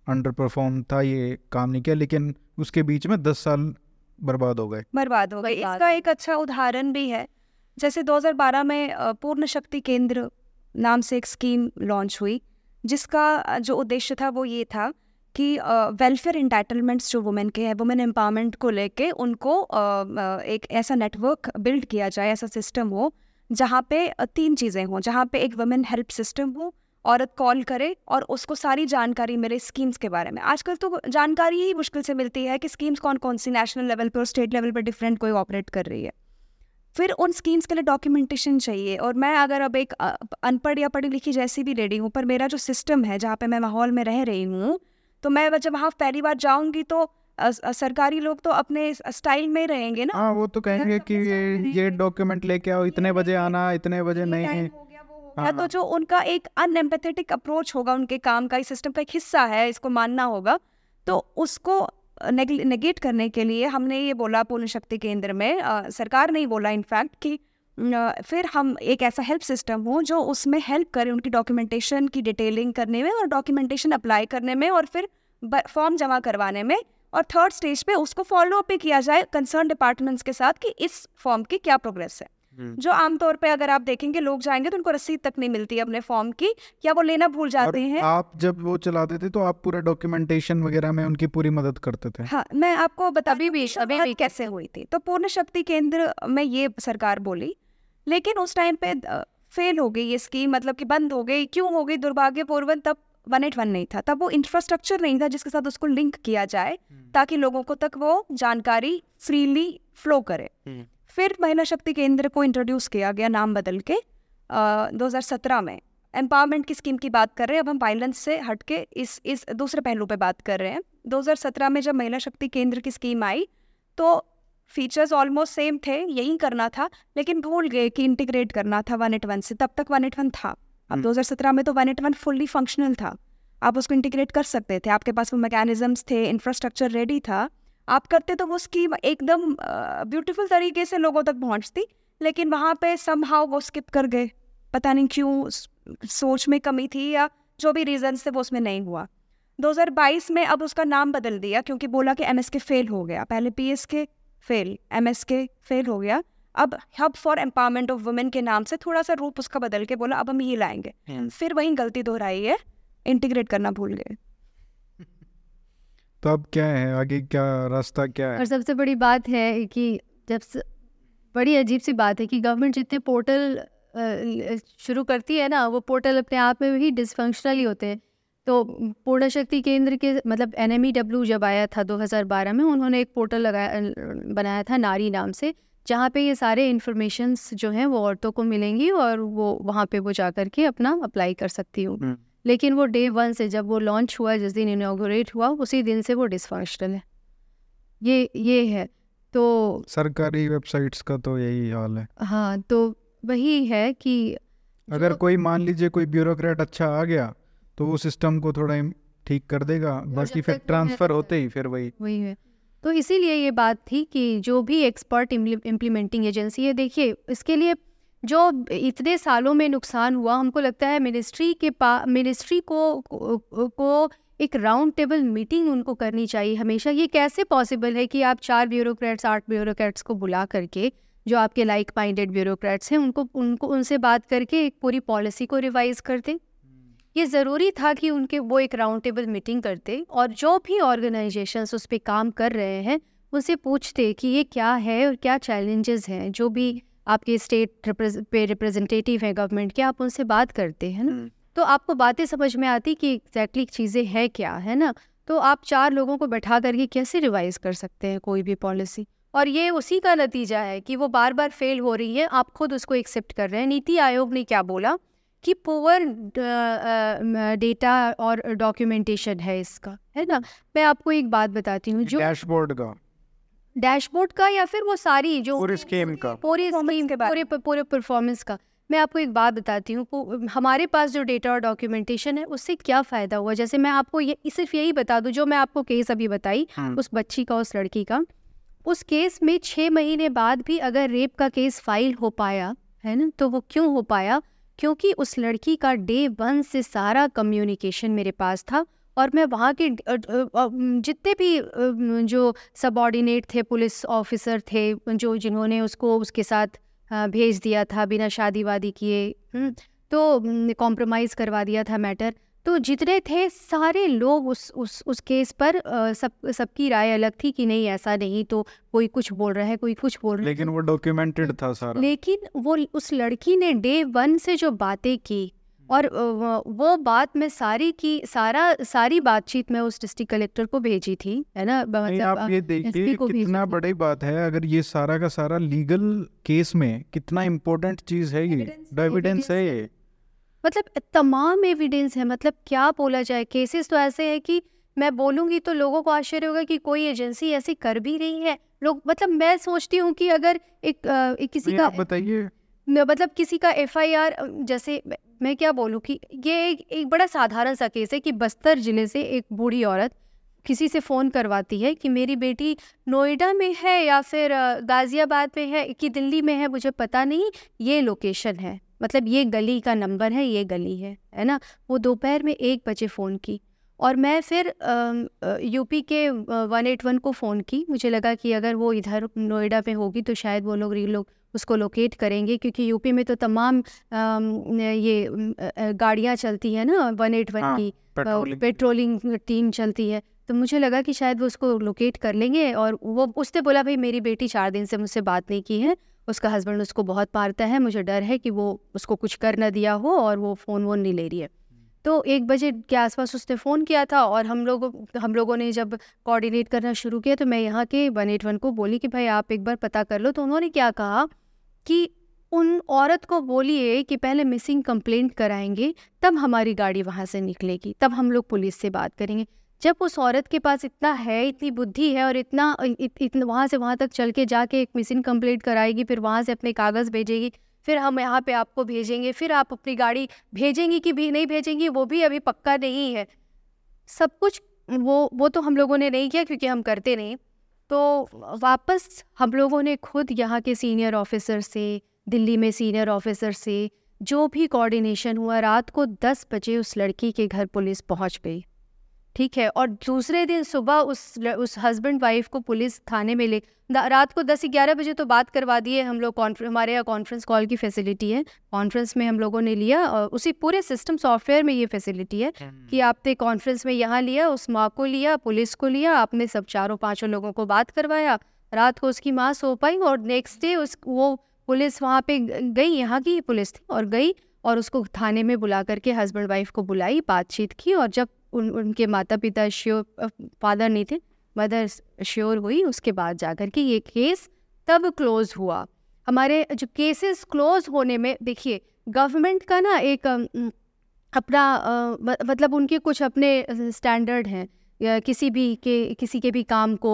अंडर परफॉर्म था ये काम नहीं किया लेकिन उसके बीच में दस साल बर्बाद हो गए। बर्बाद हो गए। इसका एक अच्छा उदाहरण भी है। जैसे 2012 में पूर्ण शक्ति केंद्र नाम से एक स्कीम लॉन्च हुई जिसका जो उद्देश्य था वो ये था कि वेलफेयर इंटाइटलमेंट्स जो वुमेन के हैं वुमेन एम्पावरमेंट को लेके उनको uh, एक ऐसा नेटवर्क बिल्ड किया जाए ऐसा सिस्टम हो जहाँ पे तीन चीज़ें हों। जहाँ पे एक वुमेन हेल्प सिस्टम हो औरत कॉल करे और उसको सारी जानकारी मिले स्कीम्स के बारे में। आजकल तो जानकारी ही मुश्किल से मिलती है कि स्कीम्स कौन कौन सी नेशनल लेवल पर स्टेट लेवल पर डिफरेंट कोई ऑपरेट कर रही है। फिर उन स्कीम्स के लिए डॉक्यूमेंटेशन चाहिए और मैं अगर अब एक अनपढ़ या पढ़ी लिखी जैसी भी रेडी हूँ पर मेरा जो सिस्टम है जहाँ पे मैं माहौल में रह रही हूँ तो मैं जब वहाँ पहली बार जाऊँगी तो सरकारी लोग तो अपने स्टाइल में रहेंगे ना? हाँ वो तो कहेंगे कि ये ये डॉक्यूमेंट लेके आओ इतने बजे आना इतने बजे नहीं। है हाँ, तो जो उनका एक अनएम्पैथेटिक अप्रोच होगा उनके काम का इस सिस्टम का एक हिस्सा है इसको मानना होगा तो उसको नेगेट करने के लिए हमने ये बोला पूर्ण शक्ति केंद्र में आ, सरकार ने बोला इनफैक्ट कि फिर हम एक ऐसा हेल्प सिस्टम हो जो उसमें हेल्प करे उनकी डॉक्यूमेंटेशन की डिटेलिंग करने में और डॉक्यूमेंटेशन अप्लाई करने में और फिर फॉर्म जमा करवाने में और थर्ड स्टेज पे उसको फॉलो अप भी किया जाए कंसर्न डिपार्टमेंट्स के साथ कि इस फॉर्म की क्या प्रोग्रेस है। हम्म। जो आमतौर पे अगर आप देखेंगे लोग जाएँगे तो उनको रसीद तक नहीं मिलती अपने फॉर्म की या वो लेना भूल जाते हैं। आप जब वो चलाते थे तो आप पूरा डॉक्यूमेंटेशन वगैरह में उनकी पूरी मदद करते थे? हाँ मैं आपको बता अभी भी अभी भी। कैसे हुई थी। तो पूर्ण शक्ति केंद्र में ये सरकार बोली लेकिन उस टाइम पे फेल हो गई ये स्कीम मतलब कि बंद हो गई। क्यों हो गई? दुर्भाग्यपूर्वक तब वन एट वन नहीं था। तब वो इंफ्रास्ट्रक्चर नहीं था जिसके साथ उसको लिंक किया जाए हम्म। ताकि लोगों को तक वो जानकारी फ्रीली फ्लो करे। हम्म। फिर महिला शक्ति केंद्र को इंट्रोड्यूस किया गया नाम बदल के दो हज़ार सत्रह में। एम्पावरमेंट की स्कीम की बात कर रहे हैं। अब हम वायलेंस से हट के इस इस दूसरे पहलू पे बात कर रहे हैं। 2017 में जब महिला शक्ति केंद्र की स्कीम आई तो फीचर्स ऑलमोस्ट सेम थे यही करना था लेकिन भूल गए कि इंटीग्रेट करना था वन एट वन से तब तक वन एट वन था। अब 2017 हम्म। में तो one eight one fully functional था। आप उसको इंटीग्रेट कर सकते थे। आपके पास वो मैकेनिज्म्स थे इंफ्रास्ट्रक्चर रेडी था। आप करते तो वो स्कीम एकदम ब्यूटीफुल तरीके से लोगों तक पहुँचती लेकिन वहाँ पे सम हाउ वो स्किप कर गए। पता नहीं क्यों सोच में कमी थी या जो भी रीजन थे वो उसमें नहीं हुआ। 2022 में अब उसका नाम बदल दिया क्योंकि बोला कि एम फेल हो गया। पहले पी के फेल एम एस के फेल हो गया। अब hub for empowerment of women के नाम से थोड़ा सा रूप उसका बदल के बोला अब हम ये लाएँगे। हम्म। फिर वही गलती दोहराई है इंटीग्रेट करना भूल गए। तो अब क्या है? आगे क्या रास्ता क्या है? और सबसे बड़ी बात है कि जब स... बड़ी अजीब सी बात है कि गवर्नमेंट जितने पोर्टल शुरू करती है ना वो पोर्टल अपने आप में भी डिसफंक्शनल ही होते हैं। तो पूर्ण शक्ति केंद्र के मतलब एन एम जब आया था 2012 में उन्होंने एक पोर्टल लगाया बनाया था नारी नाम से जहाँ पे ये सारे इन्फॉर्मेशंस जो हैं वो औरतों को मिलेंगी और वो वहाँ पे वो जा कर के अपना अप्लाई कर सकती हूँ हम्म। लेकिन वो डे वन से जब वो लॉन्च हुआ जिस दिन इनाग्रेट हुआ उसी दिन से वो डिसफंक्शनल है। ये ये है। तो सरकारी वेबसाइट्स का तो यही हाल है। हाँ तो वही है कि अगर कोई मान लीजिए कोई ब्यूरोक्रेट अच्छा आ गया तो वो सिस्टम को थोड़ा ठीक कर देगा। बाकी फिर ट्रांसफ़र होते ही फिर वही। वही है। तो इसीलिए ये बात थी कि जो भी एक्सपर्ट इम्प्लीमेंटिंग एजेंसी है देखिए इसके लिए जो इतने सालों में नुकसान हुआ हमको लगता है मिनिस्ट्री के पा मिनिस्ट्री को को एक राउंड टेबल मीटिंग उनको करनी चाहिए हमेशा। ये कैसे पॉसिबल है कि आप चार ब्यूरोक्रेट्स आठ ब्यूरोक्रेट्स को बुला करके जो आपके लाइक माइंडेड ब्यूरोक्रेट्स हैं उनको उनको उनसे बात करके एक पूरी पॉलिसी को रिवाइज कर दें? ये ज़रूरी था कि उनके वो एक राउंड टेबल मीटिंग करते और जो भी ऑर्गेनाइजेशंस उस पर काम कर रहे हैं उनसे पूछते कि ये क्या है और क्या चैलेंजेस हैं जो भी आपके स्टेट पे रिप्रेजेंटेटिव हैं गवर्नमेंट के आप उनसे बात करते हैं ना। हम्म। तो आपको बातें समझ में आती कि एग्जैक्टली चीज़ें हैं क्या है ना? तो आप चार लोगों को बैठा करके कैसे रिवाइज कर सकते हैं कोई भी पॉलिसी और ये उसी का नतीजा है कि वो बार बार फेल हो रही है आप खुद उसको एक्सेप्ट कर रहे हैं नीति आयोग ने क्या बोला? कि पुअर डेटा और डॉक्यूमेंटेशन है इसका है ना? मैं आपको एक बात बताती हूँ जो डैशबोर्ड का। डैशबोर्ड का या फिर वो सारी जो पूरे स्कीम का। पूरी स्कीम के पूरे पूरे परफॉर्मेंस का। मैं आपको एक बात बताती हूँ हमारे पास जो डेटा और डॉक्यूमेंटेशन है उससे क्या फ़ायदा हुआ? जैसे मैं आपको ये सिर्फ़ यही बता दूँ जो मैं आपको केस अभी बताई हाँ। उस बच्ची का उस लड़की का उस केस में छः महीने बाद भी अगर रेप का केस फ़ाइल हो पाया है ना? तो वो क्यों हो पाया? क्योंकि उस लड़की का डे वन से सारा कम्युनिकेशन मेरे पास था और मैं वहाँ के जितने भी जो सबॉर्डिनेट थे पुलिस ऑफिसर थे जो जिन्होंने उसको उसके साथ भेज दिया था बिना शादी वादी किए हम्म, तो कॉम्प्रोमाइज़ करवा दिया था मैटर तो जितने थे सारे लोग उस उस उस केस पर आ, सब सबकी राय अलग थी कि नहीं ऐसा नहीं तो कोई कुछ बोल रहा है कोई कुछ बोल रहा है। लेकिन वो डॉक्यूमेंटेड था सारा। लेकिन वो उस लड़की ने डे वन से जो बातें की और वो बात मैं सारी की सारा सारी बातचीत मैं उस डिस्ट्रिक्ट कलेक्टर को भेजी थी है ना? मतलब आप ये देखिए कितना बड़ी बात है अगर ये सारा का सारा लीगल केस में कितना इम्पोर्टेंट चीज़ है ये एविडेंस है ये। मतलब तमाम एविडेंस है मतलब क्या बोला जाए? केसेस तो ऐसे है कि मैं बोलूँगी तो लोगों को आश्चर्य होगा कि कोई एजेंसी ऐसी कर भी रही है। लोग मतलब मैं सोचती हूँ कि अगर एक, एक किसी का बताइए। मतलब किसी का एफआईआर जैसे मैं क्या बोलूँ कि ये एक, एक बड़ा साधारण सा केस है कि बस्तर ज़िले से एक बूढ़ी औरत किसी से फ़ोन करवाती है कि मेरी बेटी नोएडा में है या फिर गाज़ियाबाद में है कि दिल्ली में है मुझे पता नहीं ये लोकेशन है। मतलब ये गली का नंबर है ये गली है है ना? वो दोपहर में एक बजे फ़ोन की और मैं फिर यूपी के वन एट वन को फ़ोन की। मुझे लगा कि अगर वो इधर नोएडा में होगी तो शायद वो लोग लोग उसको लोकेट करेंगे क्योंकि यूपी में तो तमाम ये गाड़ियाँ चलती हैं ना वन एट वन की पेट्रोलिंग टीम चलती है। तो मुझे लगा कि शायद वो उसको लोकेट कर लेंगे और वो उसने बोला भाई मेरी बेटी चार दिन से मुझसे बात नहीं की है उसका हस्बैंड उसको बहुत मारता है, मुझे डर है कि वो उसको कुछ कर ना दिया हो और वो फ़ोन वोन नहीं ले रही है। तो एक बजे के आसपास उसने फ़ोन किया था और हम लोग, हम लोगों ने जब कोऑर्डिनेट करना शुरू किया तो मैं यहाँ के वन एट वन को बोली कि भाई आप एक बार पता कर लो। तो उन्होंने क्या कहा कि उन औरत को बोलिए कि पहले मिसिंग कंप्लेंट कराएँगे, तब हमारी गाड़ी वहाँ से निकलेगी, तब हम लोग पुलिस से बात करेंगे। जब उस औरत के पास इतना है इतनी बुद्धि है और इतना इत, इतना वहाँ से वहाँ तक चल के जाके एक मिसिंग कंप्लेंट कराएगी फिर वहाँ से अपने कागज़ भेजेगी फिर हम यहाँ पे आपको भेजेंगे फिर आप अपनी गाड़ी भेजेंगी कि भी नहीं भेजेंगी वो भी अभी पक्का नहीं है। सब कुछ वो वो तो हम लोगों ने नहीं किया क्योंकि हम करते नहीं। तो वापस हम लोगों ने खुद यहाँ के सीनियर ऑफिसर से दिल्ली में सीनियर ऑफिसर से जो भी कोऑर्डिनेशन हुआ रात को दस बजे उस लड़की के घर पुलिस पहुँच गई। ठीक है। और दूसरे दिन सुबह उस उस हस्बैंड वाइफ को पुलिस थाने में ले रात को दस ग्यारह बजे तो बात करवा दिए हम लोग हमारे यहाँ कॉन्फ्रेंस कॉल की फैसिलिटी है। कॉन्फ्रेंस में हम लोगों ने लिया और उसी पूरे सिस्टम सॉफ्टवेयर में ये फैसिलिटी है हम्म। कि आपने कॉन्फ्रेंस में यहाँ लिया उस माँ को लिया पुलिस को लिया आपने सब चारों पाँचों लोगों को बात करवाया। रात को उसकी माँ सो पाई और नेक्स्ट डे उस वो पुलिस वहाँ पे गई यहाँ की पुलिस थी और गई और उसको थाने में बुला करके हस्बैंड वाइफ को बुलाई बातचीत की और जब उन उनके माता पिता श्योर फादर नहीं थे मदर श्योर हुई उसके बाद जाकर के ये केस तब क्लोज हुआ। हमारे जो केसेस क्लोज होने में देखिए गवर्नमेंट का ना एक अपना मतलब उनके कुछ अपने स्टैंडर्ड हैं किसी भी के किसी के भी काम को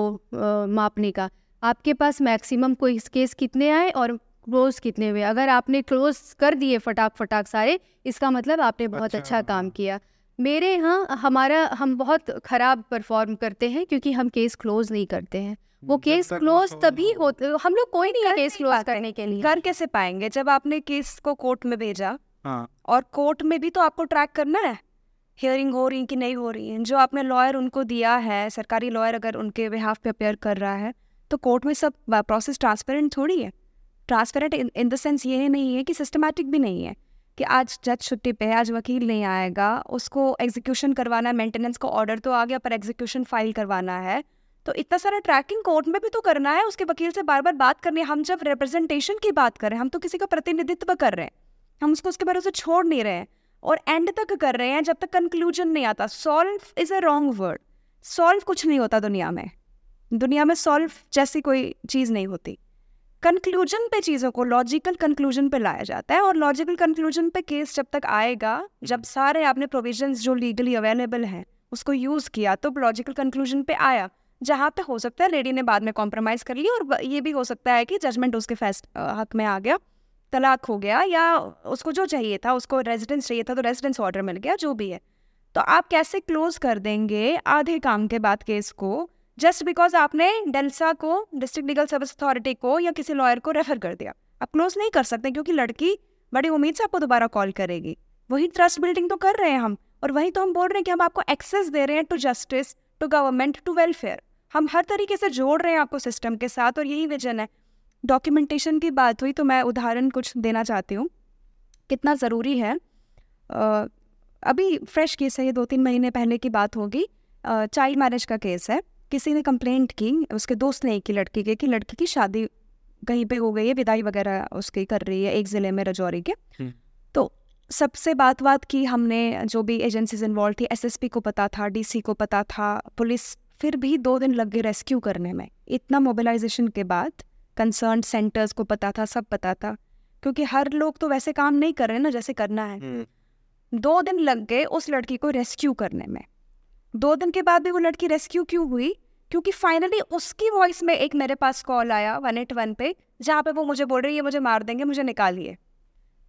मापने का। आपके पास मैक्सिमम कोई केस कितने आए और क्लोज कितने हुए? अगर आपने क्लोज कर दिए फटाक फटाक सारे इसका मतलब आपने बहुत अच्छा, अच्छा काम किया। मेरे यहाँ हमारा हम बहुत ख़राब परफॉर्म करते हैं क्योंकि हम केस क्लोज़ नहीं करते हैं। वो केस क्लोज तभी होते हम लोग कोई नहीं है केस क्लोज करने के लिए। कर कैसे पाएँगे? जब आपने केस को कोर्ट में भेजा हाँ। और कोर्ट में भी तो आपको ट्रैक करना है। हियरिंग हो रही कि नहीं हो रही है? जो आपने लॉयर उनको दिया है सरकारी लॉयर अगर उनके बिहाफ पे अपेयर कर रहा है तो कोर्ट में सब प्रोसेस ट्रांसपेरेंट थोड़ी है। ट्रांसपेरेंट इन द सेंस ये नहीं है कि सिस्टमेटिक भी नहीं है। कि आज जज छुट्टी पे है, आज वकील नहीं आएगा, उसको एग्जीक्यूशन करवाना है मेंटेनेंस का ऑर्डर तो आ गया, पर एग्जीक्यूशन फ़ाइल करवाना है। तो इतना सारा ट्रैकिंग कोर्ट में भी तो करना है, उसके वकील से बार बार बात करनी है। हम जब रिप्रेजेंटेशन की बात कर रहे हैं, हम तो किसी का प्रतिनिधित्व कर रहे हैं। हम उसको, उसके बारे से छोड़ नहीं रहे हैं और एंड तक कर रहे हैं, जब तक कंक्लूजन नहीं आता। Solve is a wrong word solve कुछ नहीं होता दुनिया में। दुनिया में सॉल्व जैसी कोई चीज़ नहीं होती। कंक्लूजन पे चीज़ों को लॉजिकल कंक्लूजन पे लाया जाता है और लॉजिकल कंक्लूजन पे केस जब तक आएगा, जब सारे आपने प्रोविजंस जो लीगली अवेलेबल हैं, उसको यूज़ किया तो लॉजिकल कंक्लूजन पे आया। जहाँ पे हो सकता है लेडी ने बाद में कॉम्प्रोमाइज़ कर लिया और ये भी हो सकता है कि जजमेंट उसके फैस हक में आ गया, तलाक हो गया या उसको जो चाहिए था, उसको रेजिडेंस चाहिए था तो रेजिडेंस ऑर्डर मिल गया, जो भी है। तो आप कैसे क्लोज कर देंगे आधे काम के बाद केस को? जस्ट बिकॉज़ आपने डेल्सा को डिस्ट्रिक्ट लीगल सर्विस अथॉरिटी को या किसी लॉयर को रेफर कर दिया आप क्लोज नहीं कर सकते क्योंकि लड़की बड़ी उम्मीद से आपको दोबारा कॉल करेगी। वही ट्रस्ट बिल्डिंग तो कर रहे हैं हम, और वही तो हम बोल रहे हैं कि हम आपको एक्सेस दे रहे हैं to justice to government to welfare हम हर तरीके से जोड़ रहे हैं आपको सिस्टम के साथ, और यही विजन है। डॉक्यूमेंटेशन की बात हुई तो मैं उदाहरण कुछ देना चाहती हूँ। कितना ज़रूरी है? अभी फ्रेश केस है, ये दो तीन महीने पहले की बात होगी। चाइल्ड मैरिज का केस है। किसी ने कंप्लेंट की उसके दोस्त ने की लड़की के कि लड़की की शादी कहीं पे हो गई है विदाई वगैरह उसकी कर रही है एक ज़िले में रजौरी के। हम्म। तो सबसे बात बात की हमने जो भी एजेंसीज इन्वॉल्व थी एसएसपी को पता था डीसी को पता था पुलिस फिर भी दो दिन लग गए रेस्क्यू करने में। इतना मोबिलाइजेशन के बाद कंसर्न सेंटर्स को पता था सब पता था क्योंकि हर लोग तो वैसे काम नहीं कर रहे ना जैसे करना है। हम्म। दो दिन लग गए उस लड़की को रेस्क्यू करने में। दो दिन के बाद भी वो लड़की रेस्क्यू क्यों हुई? क्योंकि फाइनली उसकी वॉइस में एक मेरे पास कॉल आया वन एट वन पे जहाँ पे वो मुझे बोल रही है मुझे मार देंगे मुझे निकालिए.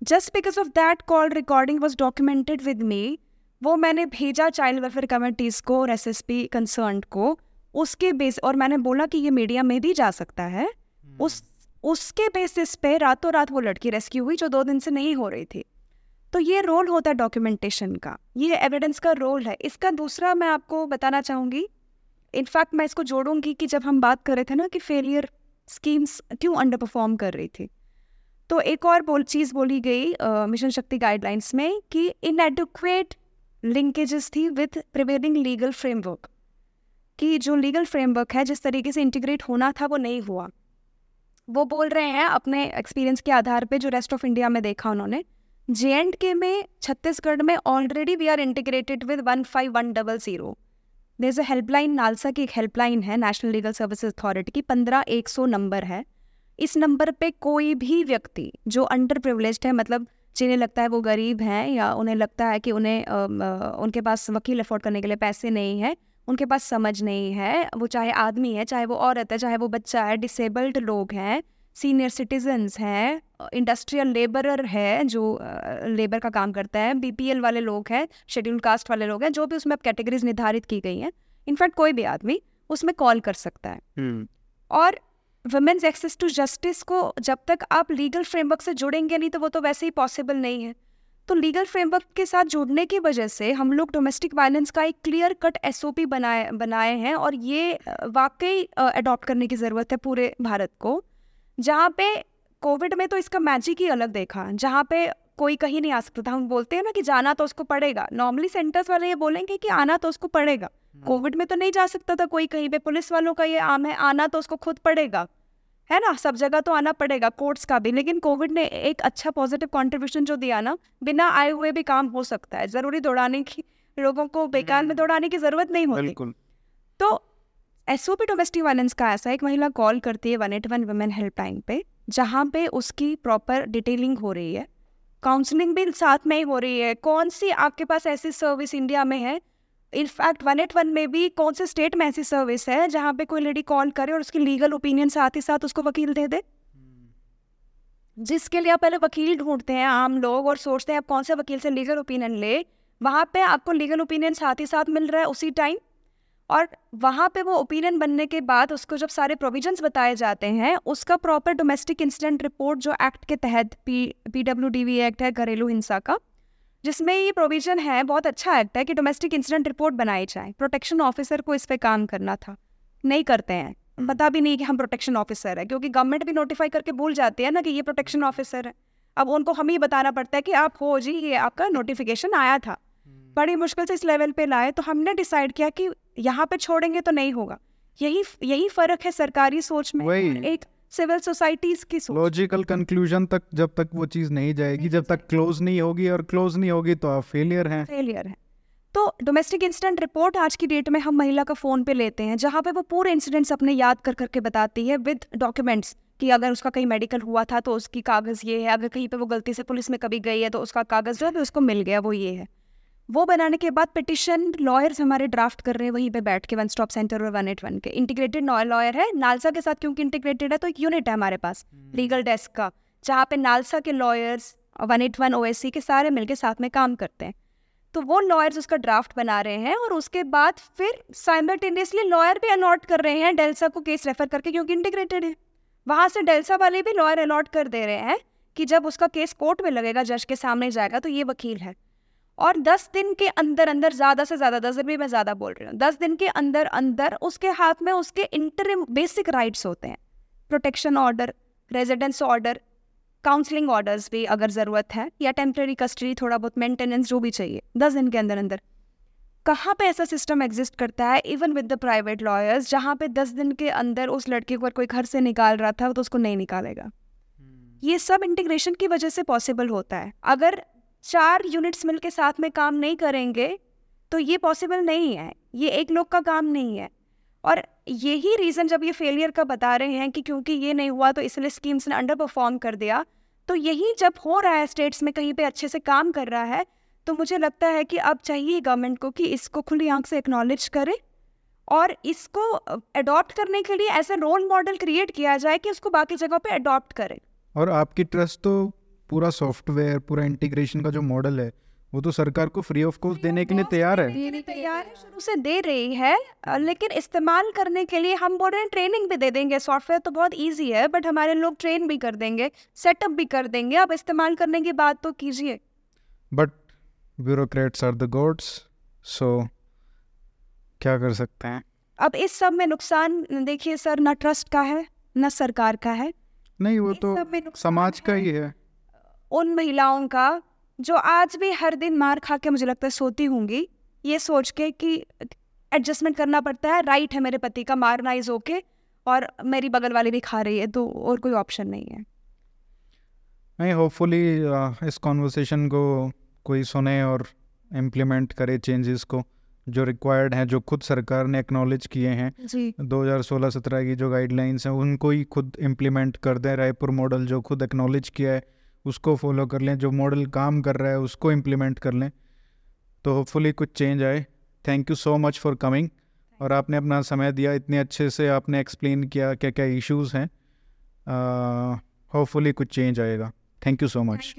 Just because of that call recording was documented with me वो मैंने भेजा चाइल्ड वेलफेयर कमिटीज़ को और एस एस पी कंसर्न को उसके बेस और मैंने बोला कि ये मीडिया में भी जा सकता है। Hmm. उस उसके बेसिस पे रातों रात वो लड़की रेस्क्यू हुई जो दो दिन से नहीं हो रही थी। तो ये रोल होता है डॉक्यूमेंटेशन का। ये एविडेंस का रोल है। इसका दूसरा मैं आपको बताना चाहूँगी इनफैक्ट मैं इसको जोड़ूँगी कि जब हम बात कर रहे थे ना कि फेलियर स्कीम्स क्यों अंडर परफॉर्म कर रही थी तो एक और बोल, चीज़ बोली गई मिशन शक्ति गाइडलाइंस में कि इनएडुक्वेट लिंकेजेस थी विथ प्रिवेलिंग लीगल फ्रेमवर्क कि जो लीगल फ्रेमवर्क है, जिस तरीके से इंटीग्रेट होना था, वो नहीं हुआ। वो बोल रहे हैं अपने एक्सपीरियंस के आधार पे, जो रेस्ट ऑफ़ इंडिया में देखा उन्होंने जे एंड के में, छत्तीसगढ़ में already we are integrated with one five one double zero there is a helpline NALSA की एक हेल्पलाइन है नेशनल लीगल सर्विसेज़ अथॉरिटी की पंद्रह एक सौ नंबर है। इस नंबर पे कोई भी व्यक्ति जो अंडर प्रिवलेज है मतलब जिन्हें लगता है वो गरीब हैं या उन्हें लगता है कि उन्हें आ, आ, उनके पास वकील अफोर्ड करने के लिए पैसे नहीं हैं उनके पास समझ नहीं है वो चाहे आदमी है चाहे वो औरत है चाहे वो बच्चा है डिसेबल्ड लोग हैं सीनियर सिटीजन्स हैं इंडस्ट्रियल लेबरर है जो लेबर का काम करता है बीपीएल वाले लोग हैं शेड्यूल कास्ट वाले लोग हैं जो भी उसमें अब कैटेगरीज निर्धारित की गई हैं। इनफैक्ट कोई भी आदमी उसमें कॉल कर सकता है। hmm. और वुमेन्स एक्सेस टू जस्टिस को जब तक आप लीगल फ्रेमवर्क से जुड़ेंगे नहीं तो वो तो वैसे ही पॉसिबल नहीं है। तो लीगल फ्रेमवर्क के साथ जुड़ने की वजह से हम लोग डोमेस्टिक वायलेंस का एक क्लियर कट एसओपी बनाए बनाए हैं और ये वाकई अडॉप्ट करने की ज़रूरत है पूरे भारत को। जहाँ पे कोविड में तो इसका मैजिक ही अलग देखा जहाँ पे कोई कहीं नहीं आ सकता था। हम बोलते हैं ना कि जाना तो उसको पड़ेगा। नॉर्मली सेंटर्स वाले ये बोलेंगे कि आना तो उसको पड़ेगा। कोविड हम्म। में तो नहीं जा सकता था कोई कहीं पे। पुलिस वालों का ये आम है आना तो उसको खुद पड़ेगा। है ना? सब जगह तो आना पड़ेगा कोर्ट्स का भी। लेकिन कोविड ने एक अच्छा पॉजिटिव कंट्रीब्यूशन जो दिया ना बिना आए हुए भी काम हो सकता है। ज़रूरी दौड़ाने की लोगों को बेकार में हम्म। दौड़ाने की ज़रूरत नहीं होती। तो एसओपी डोमेस्टिक वायलेंस का ऐसा एक महिला कॉल करती है one eight one women helpline पे, जहाँ पे उसकी प्रॉपर डिटेलिंग हो रही है। काउंसलिंग भी साथ में ही हो रही है। कौन सी आपके पास ऐसी सर्विस इंडिया में है? इनफैक्ट वन एट वन में भी कौन से स्टेट में ऐसी सर्विस है जहाँ पे कोई लेडी कॉल करे और उसकी लीगल ओपिनियन साथ ही साथ उसको वकील दे दे? जिसके लिए आप पहले वकील ढूंढते हैं, आम लोग, और सोचते हैं आप कौन से वकील से लीगल ओपिनियन ले, वहाँ पे आपको लीगल ओपिनियन साथ ही साथ मिल रहा है उसी टाइम और वहाँ पे वो ओपिनियन बनने के बाद उसको जब सारे प्रोविजंस बताए जाते हैं, उसका प्रॉपर डोमेस्टिक इंसिडेंट रिपोर्ट जो एक्ट के तहत P P W D V act है, घरेलू हिंसा का, जिसमें ये प्रोविज़न है, बहुत अच्छा एक्ट है कि डोमेस्टिक इंसिडेंट रिपोर्ट बनाई जाए। प्रोटेक्शन ऑफिसर को इस पर काम करना था। नहीं करते हैं। पता भी नहीं कि हम प्रोटेक्शन ऑफिसर है, क्योंकि गवर्नमेंट भी नोटिफाई करके भूल जाती है ना कि ये प्रोटेक्शन ऑफिसर है। अब उनको हम ही बताना पड़ता है कि आप हो जी, ये आपका नोटिफिकेशन आया था। बड़ी मुश्किल से इस लेवल पे लाए तो हमने डिसाइड किया कि यहाँ पे छोड़ेंगे तो नहीं होगा। यही यही फ़र्क है सरकारी सोच में एक सिविल सोसाइटीज की सोच। लॉजिकल कंक्लूजन तक जब तक वो चीज़ नहीं जाएगी जब तक क्लोज नहीं होगी और क्लोज नहीं होगी तो आप फेलियर हैं। फेलियर है। तो डोमेस्टिक इंसिडेंट रिपोर्ट आज की डेट में हम महिला का फ़ोन पे लेते हैं जहाँ पे वो पूरे इंसिडेंट्स अपने याद कर करके बताती है विद डॉक्यूमेंट्स कि अगर उसका कहीं मेडिकल हुआ था तो उसकी कागज़ ये है अगर कहीं पे वो गलती से पुलिस में कभी गई है तो उसका कागज़ जो है उसको मिल गया वो ये है। वो बनाने के बाद पिटिशन लॉयर्स हमारे ड्राफ्ट कर रहे हैं वहीं पे बैठ के वन स्टॉप सेंटर और वन एट वन के। इंटीग्रेटेड लॉयर है नालसा के साथ क्योंकि इंटीग्रेटेड है तो एक यूनिट है हमारे पास लीगल हम्म। डेस्क का जहाँ पे नालसा के lawyers one eight one OSC के सारे मिलके साथ में काम करते हैं। तो वो लॉयर्स उसका ड्राफ्ट बना रहे हैं और उसके बाद फिर साइमल्टेनियसली लॉयर भी अलॉट कर रहे हैं डेल्सा को केस रेफर करके क्योंकि इंटीग्रेटेड है। वहाँ से डेल्सा वाले भी लॉयर अलॉट कर दे रहे हैं कि जब उसका केस कोर्ट में लगेगा जज के सामने जाएगा तो ये वकील है। और दस दिन के अंदर अंदर ज़्यादा से ज़्यादा दस दिन भी मैं ज़्यादा बोल रही हूँ दस दिन के अंदर अंदर उसके हाथ में उसके इंटर बेसिक राइट्स होते हैं। Protection order residence order counselling orders भी अगर ज़रूरत है या टेम्प्रेरी कस्टडी थोड़ा बहुत मेंटेनेंस जो भी चाहिए दस दिन के अंदर अंदर। कहाँ पे ऐसा सिस्टम एग्जिस्ट करता है even with the private lawyers जहाँ पे दस दिन के अंदर उस लड़के को कोई घर से निकाल रहा था तो उसको नहीं निकालेगा। hmm. ये सब इंटीग्रेशन की वजह से पॉसिबल होता है। अगर चार यूनिट्स मिल के साथ में काम नहीं करेंगे तो ये पॉसिबल नहीं है। ये एक लोग का काम नहीं है। और यही रीज़न जब ये फेलियर का बता रहे हैं कि क्योंकि ये नहीं हुआ तो इसलिए स्कीम्स ने अंडर परफॉर्म कर दिया। तो यही जब हो रहा है स्टेट्स में कहीं पे अच्छे से काम कर रहा है तो मुझे लगता है कि अब चाहिए गवर्नमेंट को कि इसको खुली आँख से एक्नॉलेज करे और इसको अडॉप्ट करने के लिए ऐसा रोल मॉडल क्रिएट किया जाए कि उसको बाकी जगह पे अडॉप्ट करे। और आपकी ट्रस्ट तो पूरा सॉफ्टवेयर पूरा इंटीग्रेशन का जो मॉडल है वो तो सरकार को फ्री ऑफ़ कॉस्ट देने के लिए तैयार है। तैयार है शुरू से दे रही है लेकिन इस्तेमाल करने के लिए हम बोल रहे हैं ट्रेनिंग भी दे देंगे। सॉफ्टवेयर तो बहुत इजी है बट हमारे लोग ट्रेन भी कर देंगे सेटअप भी कर देंगे। अब इस्तेमाल करने की बात तो कीजिए। But bureaucrats are the gods so क्या कर सकते हैं? अब इस सब में नुकसान देखिए सर ना ट्रस्ट का है ना सरकार का है। नहीं वो तो समाज का ही है। उन महिलाओं का जो आज भी हर दिन मार खा के मुझे लगता है सोती होंगी ये सोच के कि एडजस्टमेंट करना पड़ता है राइट है मेरे पति का मारना इज़ ओके और मेरी बगल वाली भी खा रही है तो और कोई ऑप्शन नहीं है। नहीं होपफुली इस कॉन्वर्सेशन को कोई सुने और इम्प्लीमेंट करे चेंजेस को जो रिक्वायर्ड हैं जो खुद सरकार ने एक्नॉलेज किए हैं। जी। 2016-17 की जो गाइडलाइंस हैं उनको ही खुद इम्प्लीमेंट कर दें रायपुर मॉडल जो खुद एक्नॉलेज किया है उसको फॉलो कर लें, जो मॉडल काम कर रहा है, उसको इम्प्लीमेंट कर लें। तो होपफुली कुछ चेंज आए। Thank you so much for coming और आपने अपना समय दिया, इतने अच्छे से आपने एक्सप्लेन किया क्या क्या इश्यूज़ हैं होपफुली कुछ चेंज आएगा। Thank you so much